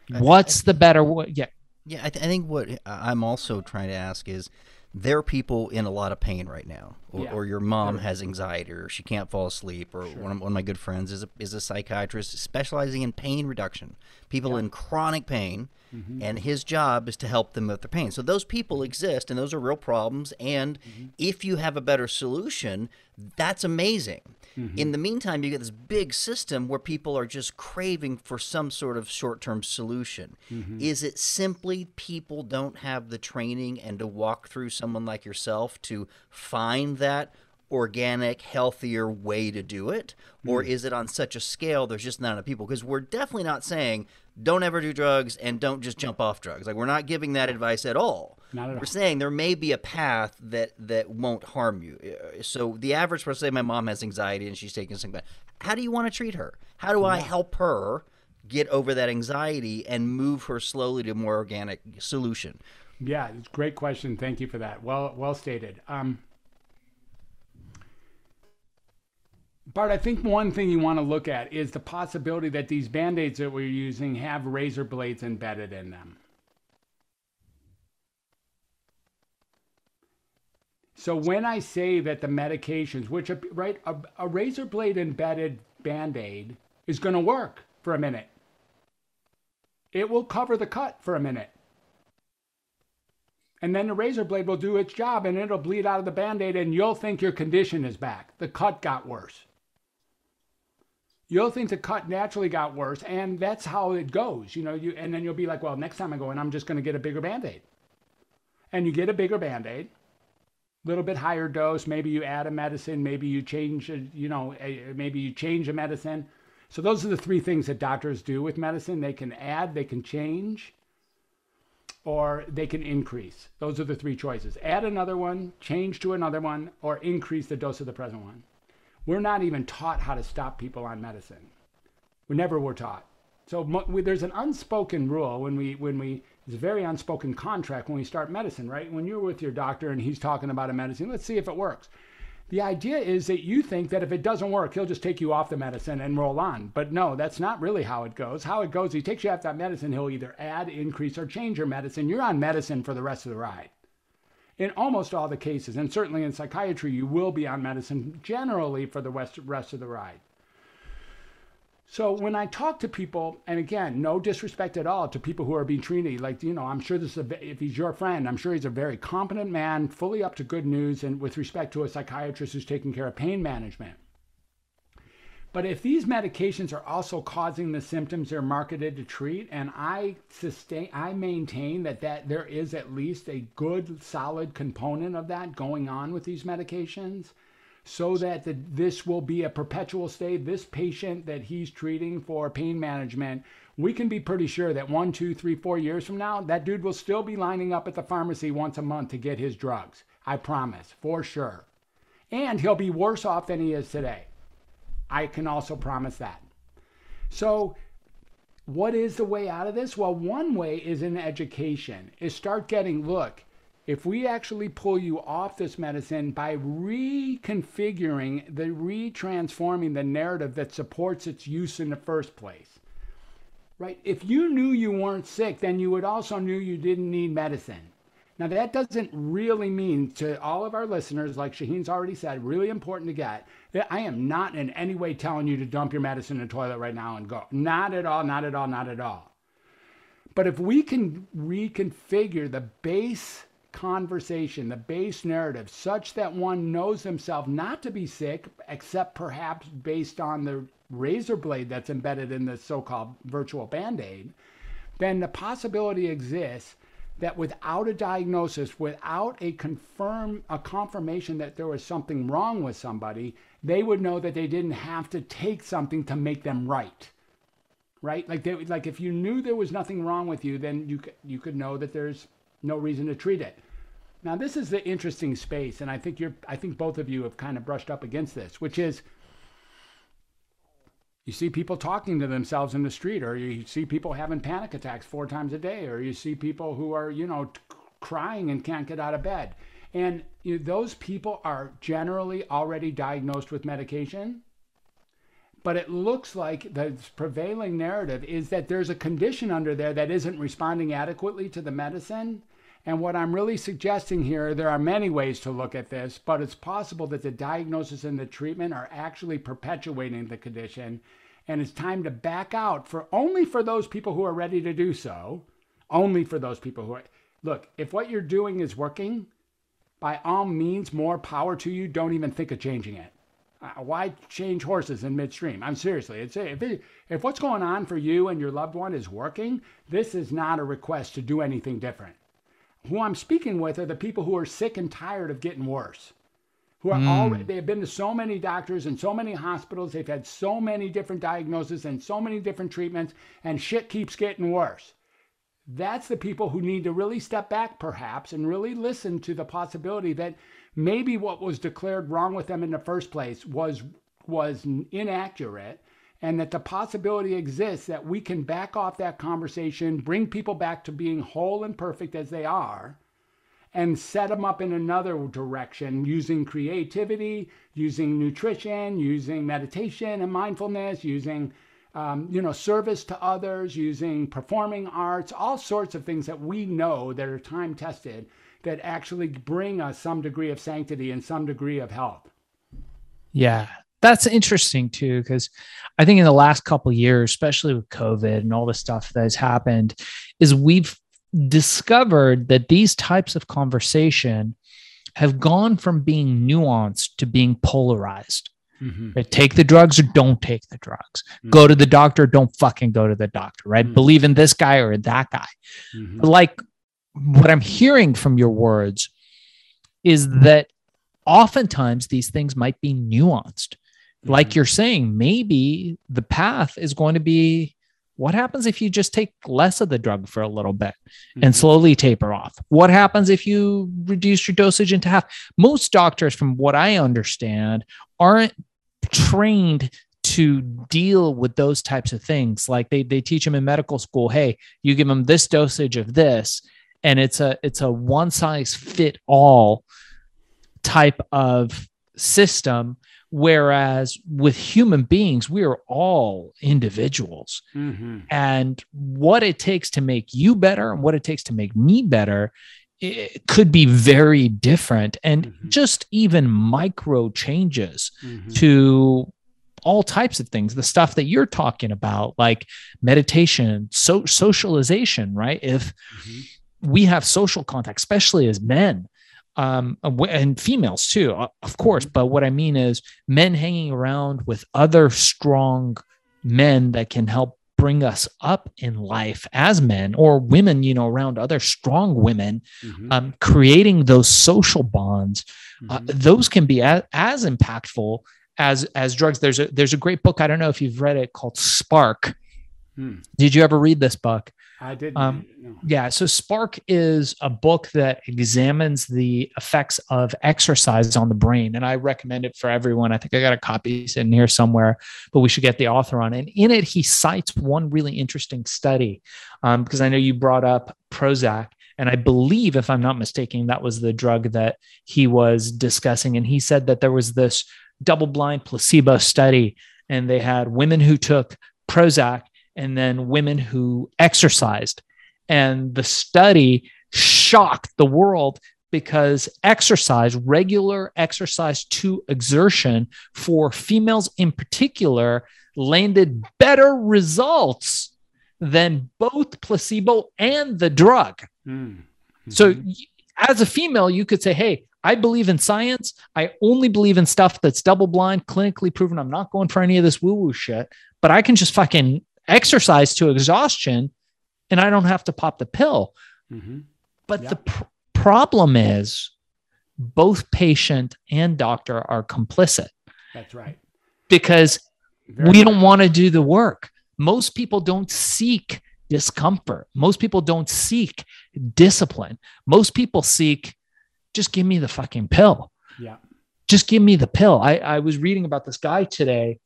What's the better way yeah yeah I, th- I think what i'm also trying to ask is there are people in a lot of pain right now, or, yeah. or your mom sure. has anxiety, or she can't fall asleep, or sure. one, of, one, of, my good friends is a, is a psychiatrist specializing in pain reduction, people yeah. in chronic pain, mm-hmm. and his job is to help them with their pain. So those people exist, and those are real problems. And mm-hmm. if you have a better solution, that's amazing. Mm-hmm. In the meantime, you get this big system where people are just craving for some sort of short term solution. Mm-hmm. Is it simply people don't have the training and to walk through someone like yourself to find that? organic, healthier way to do it? Or mm. is it on such a scale there's just not enough people? Because we're definitely not saying don't ever do drugs and don't just jump off drugs. Like we're not giving that advice at all. Not at We're all. saying there may be a path that that won't harm you. Uh, so the average person, say my mom has anxiety and she's taking something. How do you want to treat her? How do I help her get over that anxiety and move her slowly to a more organic solution? Yeah, it's great question. Thank you for that. Well, well stated. Um, Bart, I think one thing you want to look at is the possibility that these band aids that we're using have razor blades embedded in them. So when I say that the medications, which are, right, a, a razor blade embedded band aid is going to work for a minute. It will cover the cut for a minute. And then the razor blade will do its job and it'll bleed out of the band aid, and you'll think your condition is back. The cut got worse. You'll think the cut naturally got worse, and that's how it goes. You know, you and then you'll be like, well, next time I go in, I'm just going to get a bigger band aid. And you get a bigger band aid, little bit higher dose. Maybe you add a medicine. Maybe you change, a, you know, a, maybe you change a medicine. So those are the three things that doctors do with medicine. They can add, they can change, or they can increase. Those are the three choices. Add another one, change to another one, or increase the dose of the present one. We're not even taught how to stop people on medicine. We never were taught. So there's an unspoken rule when we when we it's a very unspoken contract when we start medicine, right? When you're with your doctor and he's talking about a medicine, let's see if it works. The idea is that you think that if it doesn't work, he'll just take you off the medicine and roll on. But no, that's not really how it goes. How it goes, he takes you off that medicine, he'll either add, increase, or change your medicine. You're on medicine for the rest of the ride. In almost all the cases, and certainly in psychiatry, you will be on medicine generally for the rest of the ride. So when I talk to people, and again, no disrespect at all to people who are being treated, like you know, I'm sure this is a, if he's your friend, I'm sure he's a very competent man, fully up to good news, and with respect to a psychiatrist who's taking care of pain management. But if these medications are also causing the symptoms they're marketed to treat, and I sustain, I maintain that that there is at least a good, solid component of that going on with these medications so that the, this will be a perpetual state. This patient that he's treating for pain management, we can be pretty sure that one, two, three, four years from now, that dude will still be lining up at the pharmacy once a month to get his drugs. I promise, for sure. And he'll be worse off than he is today. I can also promise that. So, what is the way out of this? Well, one way is in education, is start getting, look, if we actually pull you off this medicine by reconfiguring the retransforming the narrative that supports its use in the first place right? If you knew you weren't sick then you would also knew you didn't need medicine. Now that doesn't really mean to all of our listeners like shaheen's already said really important to get that i am not in any way telling you to dump your medicine in the toilet right now and go. Not at all not at all not at all. But if we can reconfigure the base conversation, the base narrative, such that one knows himself not to be sick, except perhaps based on the razor blade that's embedded in the so called virtual band aid, then the possibility exists that without a diagnosis, without a confirm a confirmation that there was something wrong with somebody, they would know that they didn't have to take something to make them right. Right? Like they, like if you knew there was nothing wrong with you, then you you could know that there's no reason to treat it. Now, this is the interesting space, and I think you're, I think both of you have kind of brushed up against this, which is you see people talking to themselves in the street, or you see people having panic attacks four times a day, or you see people who are, you know, crying and can't get out of bed. And you know, those people are generally already diagnosed with medication. But it looks like the prevailing narrative is that there's a condition under there that isn't responding adequately to the medicine and what I'm really suggesting here, there are many ways to look at this, but it's possible that the diagnosis and the treatment are actually perpetuating the condition. And it's time to back out for only for those people who are ready to do so. Only for those people who are. Look, if what you're doing is working, by all means, more power to you. Don't even think of changing it. Uh, why change horses in midstream? I'm seriously. It's if it, if what's going on for you and your loved one is working, this is not a request to do anything different who I'm speaking with are the people who are sick and tired of getting worse. Who are mm. already, they have been to so many doctors and so many hospitals. They've had so many different diagnoses and so many different treatments, and shit keeps getting worse. That's the people who need to really step back, perhaps, and really listen to the possibility that maybe what was declared wrong with them in the first place was was inaccurate and that the possibility exists that we can back off that conversation, bring people back to being whole and perfect as they are, and set them up in another direction using creativity, using nutrition, using meditation and mindfulness, using um, you know service to others, using performing arts, all sorts of things that we know that are time tested that actually bring us some degree of sanctity and some degree of health. Yeah, that's interesting too because i think in the last couple years especially with covid and all the stuff that has happened is we've discovered that these types of conversation have gone from being nuanced to being polarized. Mhm. Right? Take the drugs or don't take the drugs. Go to the doctor, or don't fucking go to the doctor, right? Mm. Believe in this guy or that guy. Mhm. Like what I'm hearing from your words is that oftentimes these things might be nuanced. Like Mhm. you're saying, maybe the path is going to be what happens if you just take less of the drug for a little bit and Mhm. slowly taper off? What happens if you reduce your dosage into half? Most doctors, from what I understand, aren't trained to deal with those types of things. Like they they teach them in medical school, hey, you give them this dosage of this, and it's a it's a one size fit all type of system. Whereas with human beings, we are all individuals Mhm. and what it takes to make you better and what it takes to make me better it could be very different and Mhm. just even micro changes Mhm. to all types of things the stuff that you're talking about like meditation so socialization right if Mhm. we have social contact especially as men um, and females too uh, of course but what i mean is men hanging around with other strong men that can help bring us up in life as men or women you know around other strong women Mhm. um, creating those social bonds uh, Mhm. those can be as, as impactful as as drugs there's a there's a great book i don't know if you've read it called spark Hmm. did you ever read this book I did. um, no. yeah so spark is a book that examines the effects of exercise on the brain and i recommend it for everyone i think i got a copy sitting here somewhere but we should get the author on and in it he cites one really interesting study um, because i know you brought up prozac and i believe if i'm not mistaken that was the drug that he was discussing and he said that there was this double blind placebo study and they had women who took prozac and then women who exercised and the study shocked the world because exercise, regular exercise to exertion for females in particular, landed better results than both placebo and the drug. Mm. So, as a female, you could say, Hey, I believe in science. I only believe in stuff that's double blind, clinically proven. I'm not going for any of this woo woo shit, but I can just fucking exercise to exhaustion and I don't have to pop the pill. Mhm. But Yeah. the pr- problem is both patient and doctor are complicit That's right. because Very we don't want to do the work. Most people don't seek discomfort. Most people don't seek discipline. Most people seek just give me the fucking pill. Yeah. Just give me the pill. I, I was reading about this guy today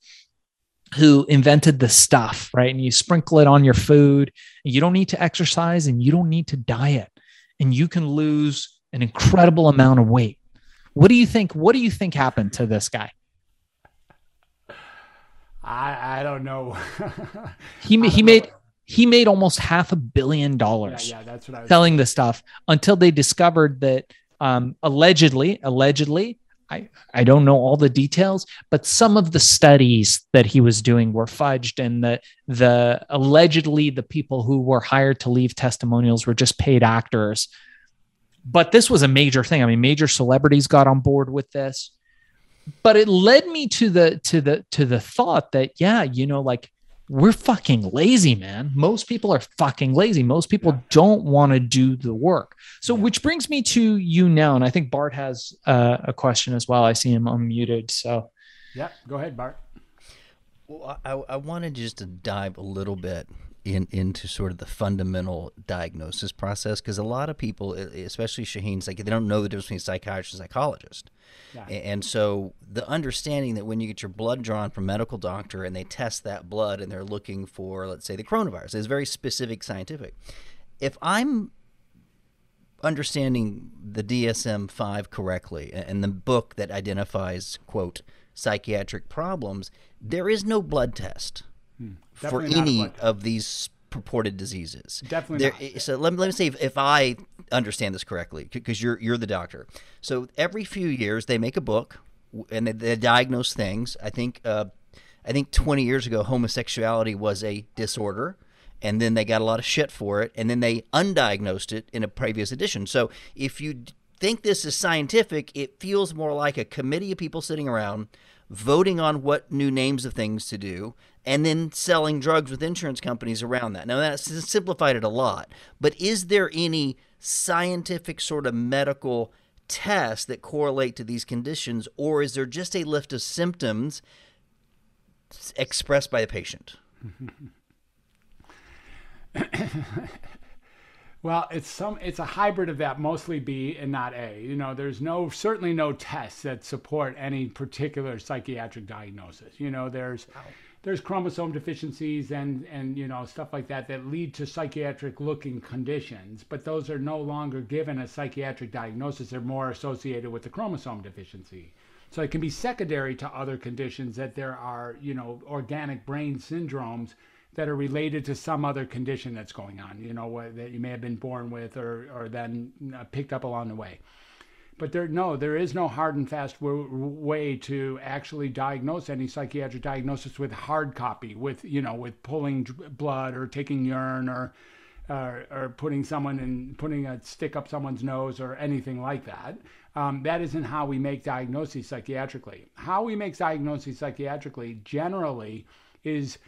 who invented the stuff, right? And you sprinkle it on your food. And you don't need to exercise and you don't need to diet. And you can lose an incredible amount of weight. What do you think? What do you think happened to this guy? I I don't know. [laughs] He I he don't made he made almost half a billion Yeah, dollars yeah, that's what I was. selling the stuff until they discovered that um, allegedly allegedly I, I don't know all the details, but some of the studies that he was doing were fudged, and the the allegedly the people who were hired to leave testimonials were just paid actors. But this was a major thing. I mean, major celebrities got on board with this. But it led me to the to the to the thought that yeah, you know, like we're fucking lazy, man. Most people are fucking lazy. Most people Yeah. don't want to do the work. So, Yeah. which brings me to you now, and I think Bart has uh, a question as well. I see him unmuted. So, Yeah, go ahead, Bart. Well, I, I wanted just to dive a little bit in into sort of the fundamental diagnosis process because a lot of people, especially Shaheen's, like they don't know the difference between psychiatrist and psychologist. Yeah. And so the understanding that when you get your blood drawn from a medical doctor and they test that blood and they're looking for, let's say, the coronavirus, is very specific scientific. If I'm understanding the DSM 5 correctly and the book that identifies, quote, psychiatric problems, there is no blood test for Definitely not any of these purported diseases. Definitely There, not. So let me, let me see if, if I understand this correctly, because you're you're the doctor. So every few years they make a book, and they, they diagnose things. I think uh, I think 20 years ago homosexuality was a disorder, and then they got a lot of shit for it, and then they undiagnosed it in a previous edition. So if you think this is scientific, it feels more like a committee of people sitting around voting on what new names of things to do, and then selling drugs with insurance companies around that. Now, that's simplified it a lot, but is there any scientific sort of medical tests that correlate to these conditions, or is there just a list of symptoms expressed by the patient? [coughs] Well, it's some it's a hybrid of that, mostly B and not A. You know, there's no certainly no tests that support any particular psychiatric diagnosis. You know, there's wow. There's chromosome deficiencies and and you know stuff like that that lead to psychiatric looking conditions, but those are no longer given a psychiatric diagnosis. They're more associated with the chromosome deficiency. So it can be secondary to other conditions that there are, you know, organic brain syndromes that are related to some other condition that's going on, you know, that you may have been born with or, or then uh, picked up along the way. But there, no, there is no hard and fast w- way to actually diagnose any psychiatric diagnosis with hard copy, with you know, with pulling blood or taking urine or, uh, or putting someone in, putting a stick up someone's nose or anything like that. Um, that isn't how we make diagnoses psychiatrically. How we make diagnoses psychiatrically generally is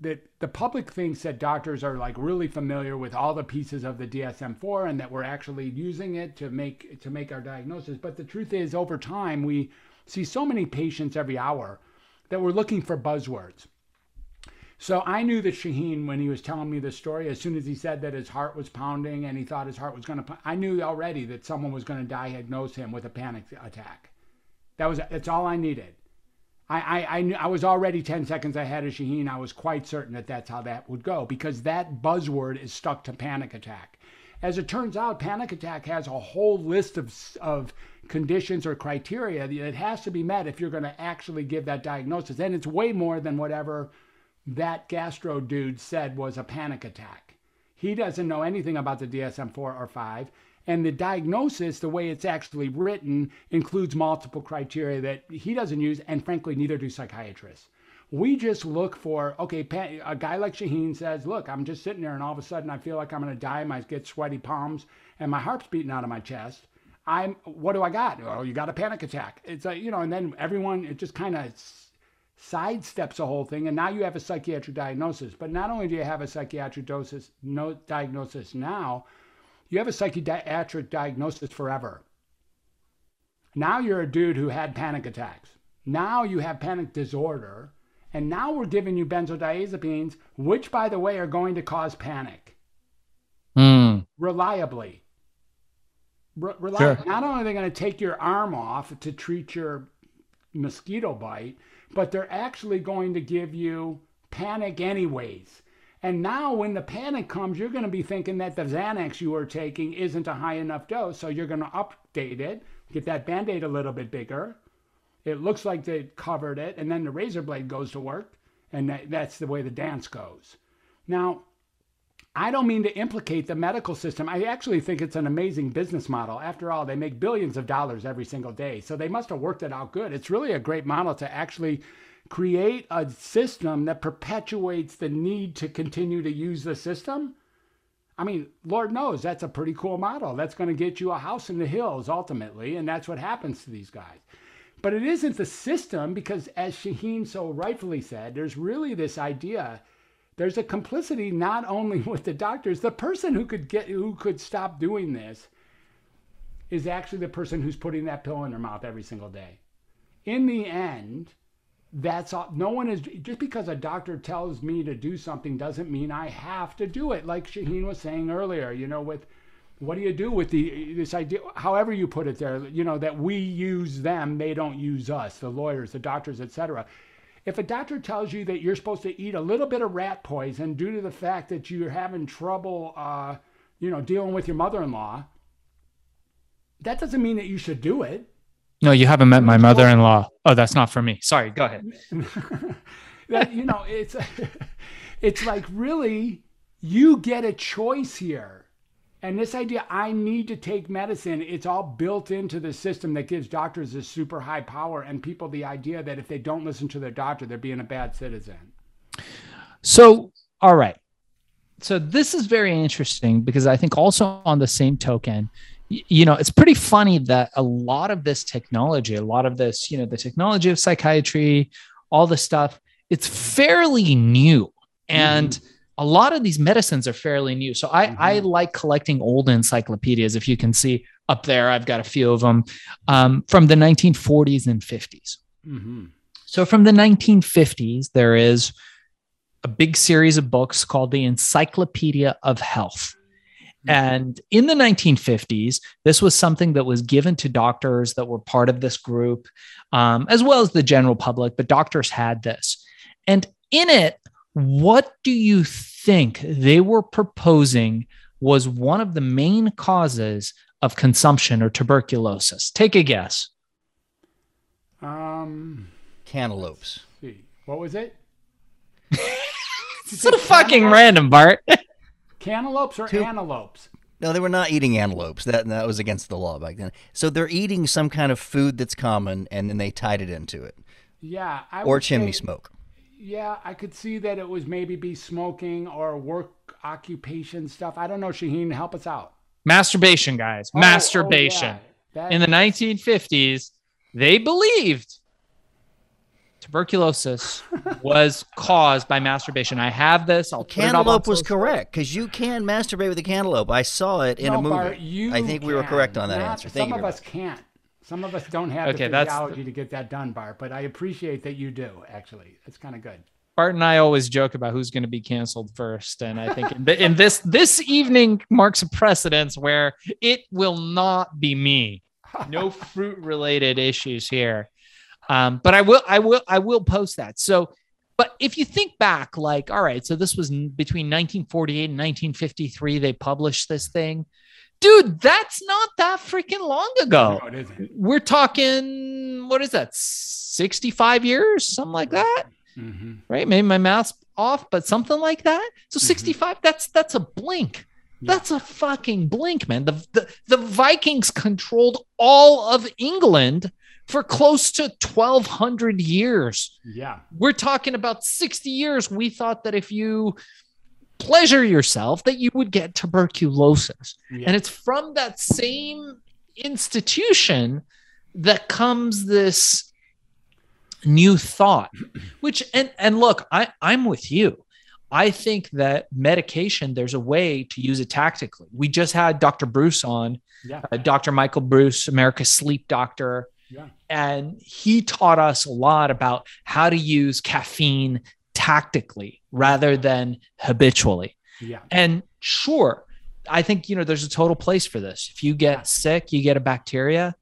that the public thinks that doctors are like really familiar with all the pieces of the DSM-4 and that we're actually using it to make to make our diagnosis. But the truth is, over time, we see so many patients every hour that we're looking for buzzwords. So I knew that Shaheen, when he was telling me the story, as soon as he said that his heart was pounding and he thought his heart was going to, I knew already that someone was going to diagnose him with a panic attack. That was that's all I needed. I, I, I, knew, I was already 10 seconds ahead of Shaheen. I was quite certain that that's how that would go because that buzzword is stuck to panic attack. As it turns out, panic attack has a whole list of, of conditions or criteria that has to be met if you're going to actually give that diagnosis. And it's way more than whatever that gastro dude said was a panic attack. He doesn't know anything about the DSM 4 or 5. And the diagnosis, the way it's actually written, includes multiple criteria that he doesn't use, and frankly, neither do psychiatrists. We just look for, okay, a guy like Shaheen says, look, I'm just sitting there and all of a sudden I feel like I'm going to die. I get sweaty palms and my heart's beating out of my chest. I'm, what do I got? Oh, you got a panic attack. It's like, you know, and then everyone, it just kind of sidesteps the whole thing. And now you have a psychiatric diagnosis. But not only do you have a psychiatric doses, no, diagnosis now, you have a psychiatric diagnosis forever. Now you're a dude who had panic attacks. Now you have panic disorder. And now we're giving you benzodiazepines, which, by the way, are going to cause panic mm. reliably. Re- sure. Not only are they going to take your arm off to treat your mosquito bite, but they're actually going to give you panic anyways. And now, when the panic comes, you're going to be thinking that the Xanax you are taking isn't a high enough dose. So you're going to update it, get that band aid a little bit bigger. It looks like they covered it, and then the razor blade goes to work. And that, that's the way the dance goes. Now, I don't mean to implicate the medical system. I actually think it's an amazing business model. After all, they make billions of dollars every single day. So they must have worked it out good. It's really a great model to actually create a system that perpetuates the need to continue to use the system, I mean, Lord knows that's a pretty cool model. That's going to get you a house in the hills ultimately, and that's what happens to these guys. But it isn't the system because, as Shaheen so rightfully said, there's really this idea. There's a complicity not only [laughs] with the doctors, the person who could get who could stop doing this is actually the person who's putting that pill in their mouth every single day. In the end, that's all no one is just because a doctor tells me to do something doesn't mean i have to do it like shaheen was saying earlier you know with what do you do with the this idea however you put it there you know that we use them they don't use us the lawyers the doctors etc if a doctor tells you that you're supposed to eat a little bit of rat poison due to the fact that you're having trouble uh, you know dealing with your mother-in-law that doesn't mean that you should do it no, you haven't met my mother-in-law. Oh, that's not for me. Sorry. Go ahead. [laughs] you know, it's [laughs] it's like really you get a choice here. And this idea, I need to take medicine, it's all built into the system that gives doctors this super high power and people the idea that if they don't listen to their doctor, they're being a bad citizen. So, all right. so this is very interesting because I think also on the same token, you know, it's pretty funny that a lot of this technology, a lot of this, you know, the technology of psychiatry, all the stuff, it's fairly new. And a lot of these medicines are fairly new. So I, I like collecting old encyclopedias. If you can see up there, I've got a few of them um, from the 1940s and 50s. hmm So from the 1950s, there is a big series of books called the Encyclopedia of Health. And in the 1950s, this was something that was given to doctors that were part of this group, um, as well as the general public, but doctors had this. And in it, what do you think they were proposing was one of the main causes of consumption or tuberculosis? Take a guess. Um, Cantaloupes. what was it? [laughs] So fucking random, Bart. [laughs] Cantaloupes or Two- antelopes? No, they were not eating antelopes. That that was against the law back then. So they're eating some kind of food that's common, and then they tied it into it, Yeah, I or chimney say- smoke. Yeah, I could see that it was maybe be smoking or work occupation stuff. I don't know, Shaheen, help us out. Masturbation, guys. Oh, oh, Masturbation. yeah. In the 1950s, they believed tuberculosis was caused by masturbation. I have this. I'll put it up on Cantaloupe was correct because you can masturbate with a cantaloupe. I saw it in no, a movie. Bart, you I think we were correct on that Not- answer. Thank some you. of us much. can't. Some of us don't have Okay, the that's physiology to get that done, Bart. But I appreciate that you do. Actually, it's kind of good. Bart and I always joke about who's going to be canceled first, and I think in, th- in this this evening marks a precedence where it will not be me. No fruit related issues here, um, but I will I will I will post that. So, but if you think back, like all right, so this was between 1948 and 1953. They published this thing, dude. That's not that freaking long ago. No, it isn't. We're talking what is that? 65 years, something like that hmm right? Maybe my math's off, but something like that. So Mhm. 65, that's that's a blink. Yeah. That's a fucking blink, man. The, the the Vikings controlled all of England for close to 1200 years. Yeah. We're talking about 60 years. We thought that if you pleasure yourself that you would get tuberculosis. Yeah. And it's from that same institution that comes this new thought, [clears throat] which and and look, I, I'm with you. I think that medication, there's a way to use it tactically. We just had Dr. Breus on, yeah. uh, Dr. Michael Breus, America's sleep doctor, Yeah. and he taught us a lot about how to use caffeine tactically rather than habitually. Yeah. And sure, I think you know there's a total place for this. If you get sick, you get a bacteria,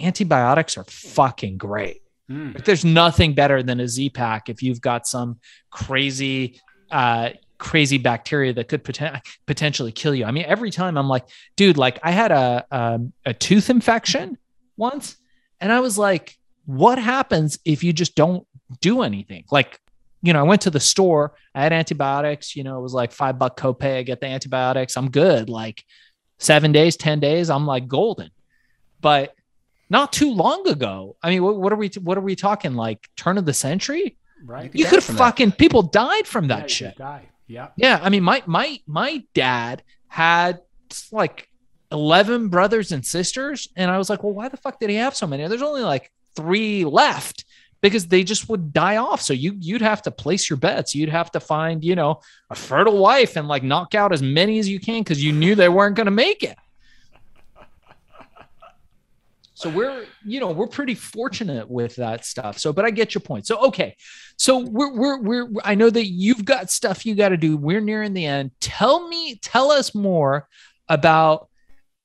antibiotics are fucking great. Mm. Like, there's nothing better than a Z pack if you've got some crazy, uh, crazy bacteria that could poten- potentially kill you. I mean, every time I'm like, dude, like I had a um, a tooth infection once, and I was like, what happens if you just don't do anything? Like, you know, I went to the store, I had antibiotics. You know, it was like five buck copay. I get the antibiotics, I'm good. Like seven days, ten days, I'm like golden. But not too long ago. I mean, what, what are we? What are we talking? Like turn of the century? Right. could You could have from that. fucking people died from that you shit. Yeah. Yeah, I mean, my my my dad had like eleven brothers and sisters, and I was like, well, why the fuck did he have so many? There's only like three left because they just would die off. So you you'd have to place your bets. You'd have to find you know a fertile wife and like knock out as many as you can because you knew they weren't going to make it. So we're, you know, we're pretty fortunate with that stuff. So, but I get your point. So, okay. So we're, we're, we're, I know that you've got stuff you got to do. We're nearing the end. Tell me, tell us more about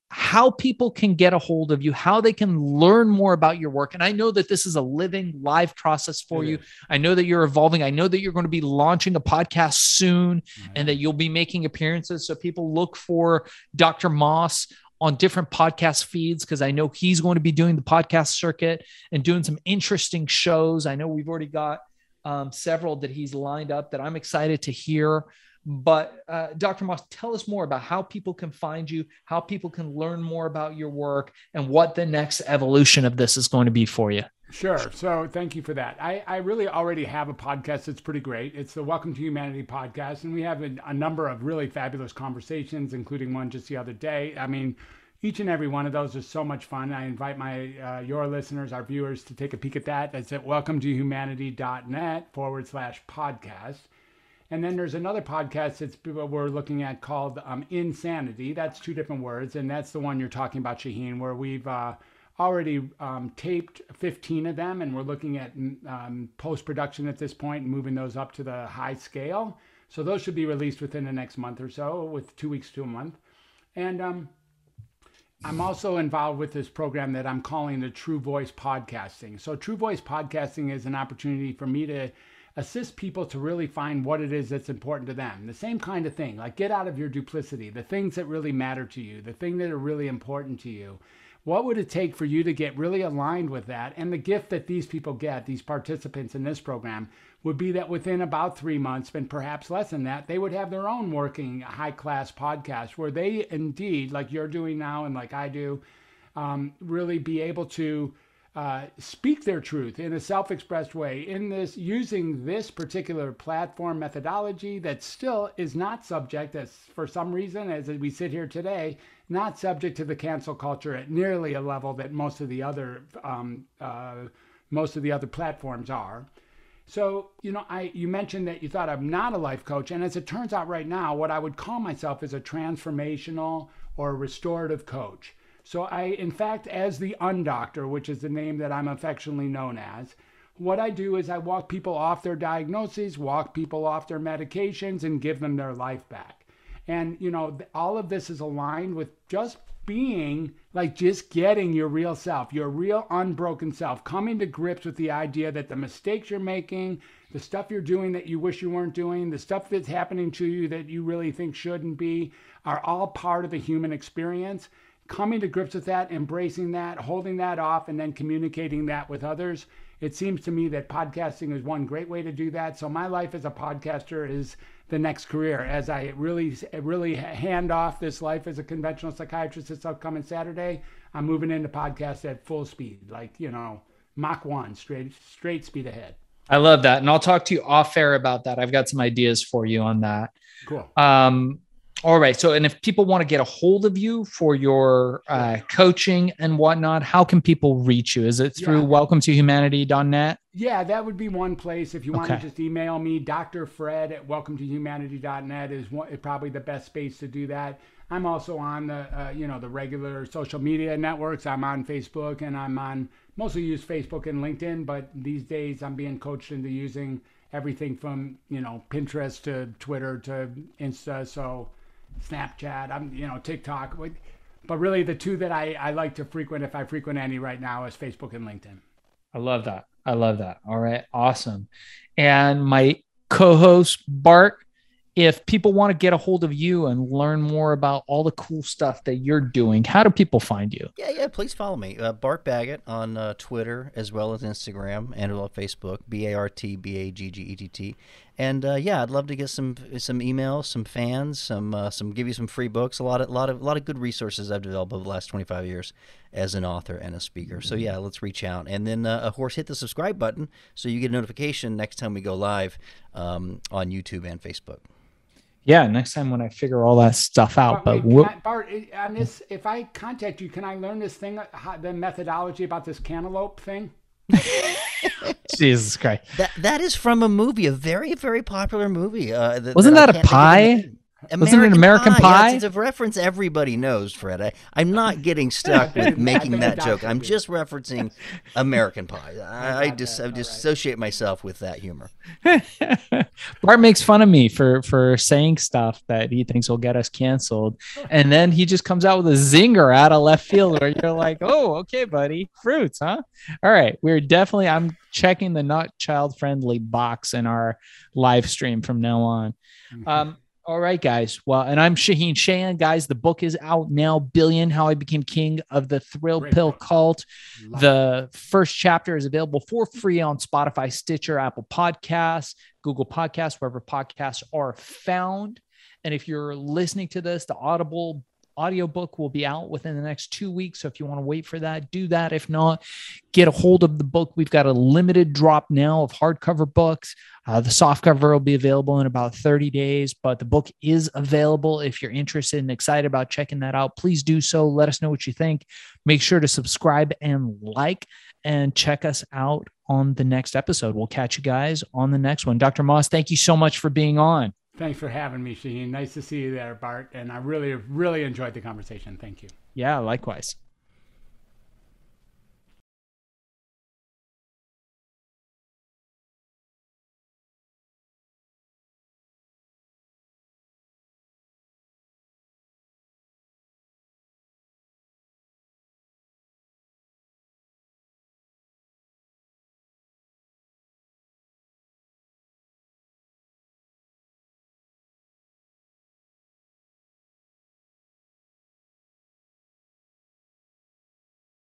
how people can get a hold of you, how they can learn more about your work. And I know that this is a living live process for you. I know that you're evolving. I know that you're going to be launching a podcast soon and that you'll be making appearances. So people look for Dr. Moss on different podcast feeds because I know he's going to be doing the podcast circuit and doing some interesting shows. I know we've already got um, several that he's lined up that I'm excited to hear. But uh, Dr. Moss, tell us more about how people can find you, how people can learn more about your work, and what the next evolution of this is going to be for you. Sure. So thank you for that. I, I really already have a podcast that's pretty great. It's the Welcome to Humanity podcast, and we have a, a number of really fabulous conversations, including one just the other day. I mean, each and every one of those is so much fun. I invite my uh, your listeners, our viewers, to take a peek at that. That's at welcometohumanity.net forward slash podcast. And then there's another podcast that's we're looking at called um, Insanity. That's two different words, and that's the one you're talking about, Shaheen, where we've uh, already um, taped 15 of them, and we're looking at um, post production at this point and moving those up to the high scale. So those should be released within the next month or so, with two weeks to a month. And um, I'm also involved with this program that I'm calling the True Voice Podcasting. So, True Voice Podcasting is an opportunity for me to assist people to really find what it is that's important to them. The same kind of thing, like get out of your duplicity, the things that really matter to you, the thing that are really important to you. What would it take for you to get really aligned with that? And the gift that these people get, these participants in this program, would be that within about three months, and perhaps less than that, they would have their own working high class podcast where they indeed, like you're doing now and like I do, um, really be able to uh, speak their truth in a self-expressed way in this using this particular platform methodology that still is not subject as for some reason as we sit here today not subject to the cancel culture at nearly a level that most of the other um, uh, most of the other platforms are. So you know i you mentioned that you thought i'm not a life coach and as it turns out right now what i would call myself is a transformational or restorative coach so I, in fact, as the undoctor, which is the name that I'm affectionately known as, what I do is I walk people off their diagnoses, walk people off their medications, and give them their life back. And, you know, all of this is aligned with just being like just getting your real self, your real unbroken self, coming to grips with the idea that the mistakes you're making, the stuff you're doing that you wish you weren't doing, the stuff that's happening to you that you really think shouldn't be, are all part of the human experience coming to grips with that, embracing that, holding that off, and then communicating that with others. It seems to me that podcasting is one great way to do that. So my life as a podcaster is the next career as I really, really hand off this life as a conventional psychiatrist this upcoming Saturday. I'm moving into podcast at full speed, like you know, Mach one, straight, straight speed ahead. I love that, and I'll talk to you off air about that. I've got some ideas for you on that. Cool. Um, all right. So, and if people want to get a hold of you for your uh, coaching and whatnot, how can people reach you? Is it through yeah. welcome to humanity.net? Yeah, that would be one place. If you want okay. to just email me, Dr. Fred at welcome to humanity.net is, one, probably the best space to do that. I'm also on the, uh, you know, the regular social media networks. I'm on Facebook and I'm on, mostly use Facebook and LinkedIn, but these days I'm being coached into using everything from, you know, Pinterest to Twitter to Insta. So, Snapchat, I'm you know TikTok, but really the two that I, I like to frequent if I frequent any right now is Facebook and LinkedIn. I love that. I love that. All right, awesome. And my co-host Bart, if people want to get a hold of you and learn more about all the cool stuff that you're doing, how do people find you? Yeah, yeah, please follow me. Uh, Bart Baggett on uh, Twitter as well as Instagram and on Facebook, B A R T B A G G E T T. And uh, yeah, I'd love to get some some emails, some fans, some uh, some give you some free books. A lot of lot of lot of good resources I've developed over the last 25 years as an author and a speaker. So yeah, let's reach out. And then uh, of course hit the subscribe button so you get a notification next time we go live um, on YouTube and Facebook yeah, next time when I figure all that stuff out. But, but I, Bart, on this, if I contact you, can I learn this thing, the methodology about this cantaloupe thing? [laughs] Jesus Christ! That that is from a movie, a very very popular movie. Uh, that, Wasn't that, that a pie? American Wasn't it American Pie? Pie? Yeah, it's, it's, a reference everybody knows, Fred. I, am not getting stuck with [laughs] making that joke. I'm just referencing American Pie. I, I just I dissociate myself with that humor. [laughs] Bart makes fun of me for for saying stuff that he thinks will get us canceled, and then he just comes out with a zinger out of left field where you're like, "Oh, okay, buddy, fruits, huh?" All right, we're definitely. I'm checking the not child friendly box in our live stream from now on. Mm-hmm. Um, all right, guys. Well, and I'm Shaheen Shayan. Guys, the book is out now. Billion How I Became King of the Thrill Great Pill book. Cult. Love the it. first chapter is available for free on Spotify, Stitcher, Apple Podcasts, Google Podcasts, wherever podcasts are found. And if you're listening to this, the Audible audiobook will be out within the next two weeks. So if you want to wait for that, do that. If not, get a hold of the book. We've got a limited drop now of hardcover books. Uh, the softcover will be available in about 30 days, but the book is available. If you're interested and excited about checking that out, please do so. Let us know what you think. Make sure to subscribe and like and check us out on the next episode. We'll catch you guys on the next one. Dr. Moss, thank you so much for being on. Thanks for having me, Shaheen. Nice to see you there, Bart. And I really, really enjoyed the conversation. Thank you. Yeah, likewise.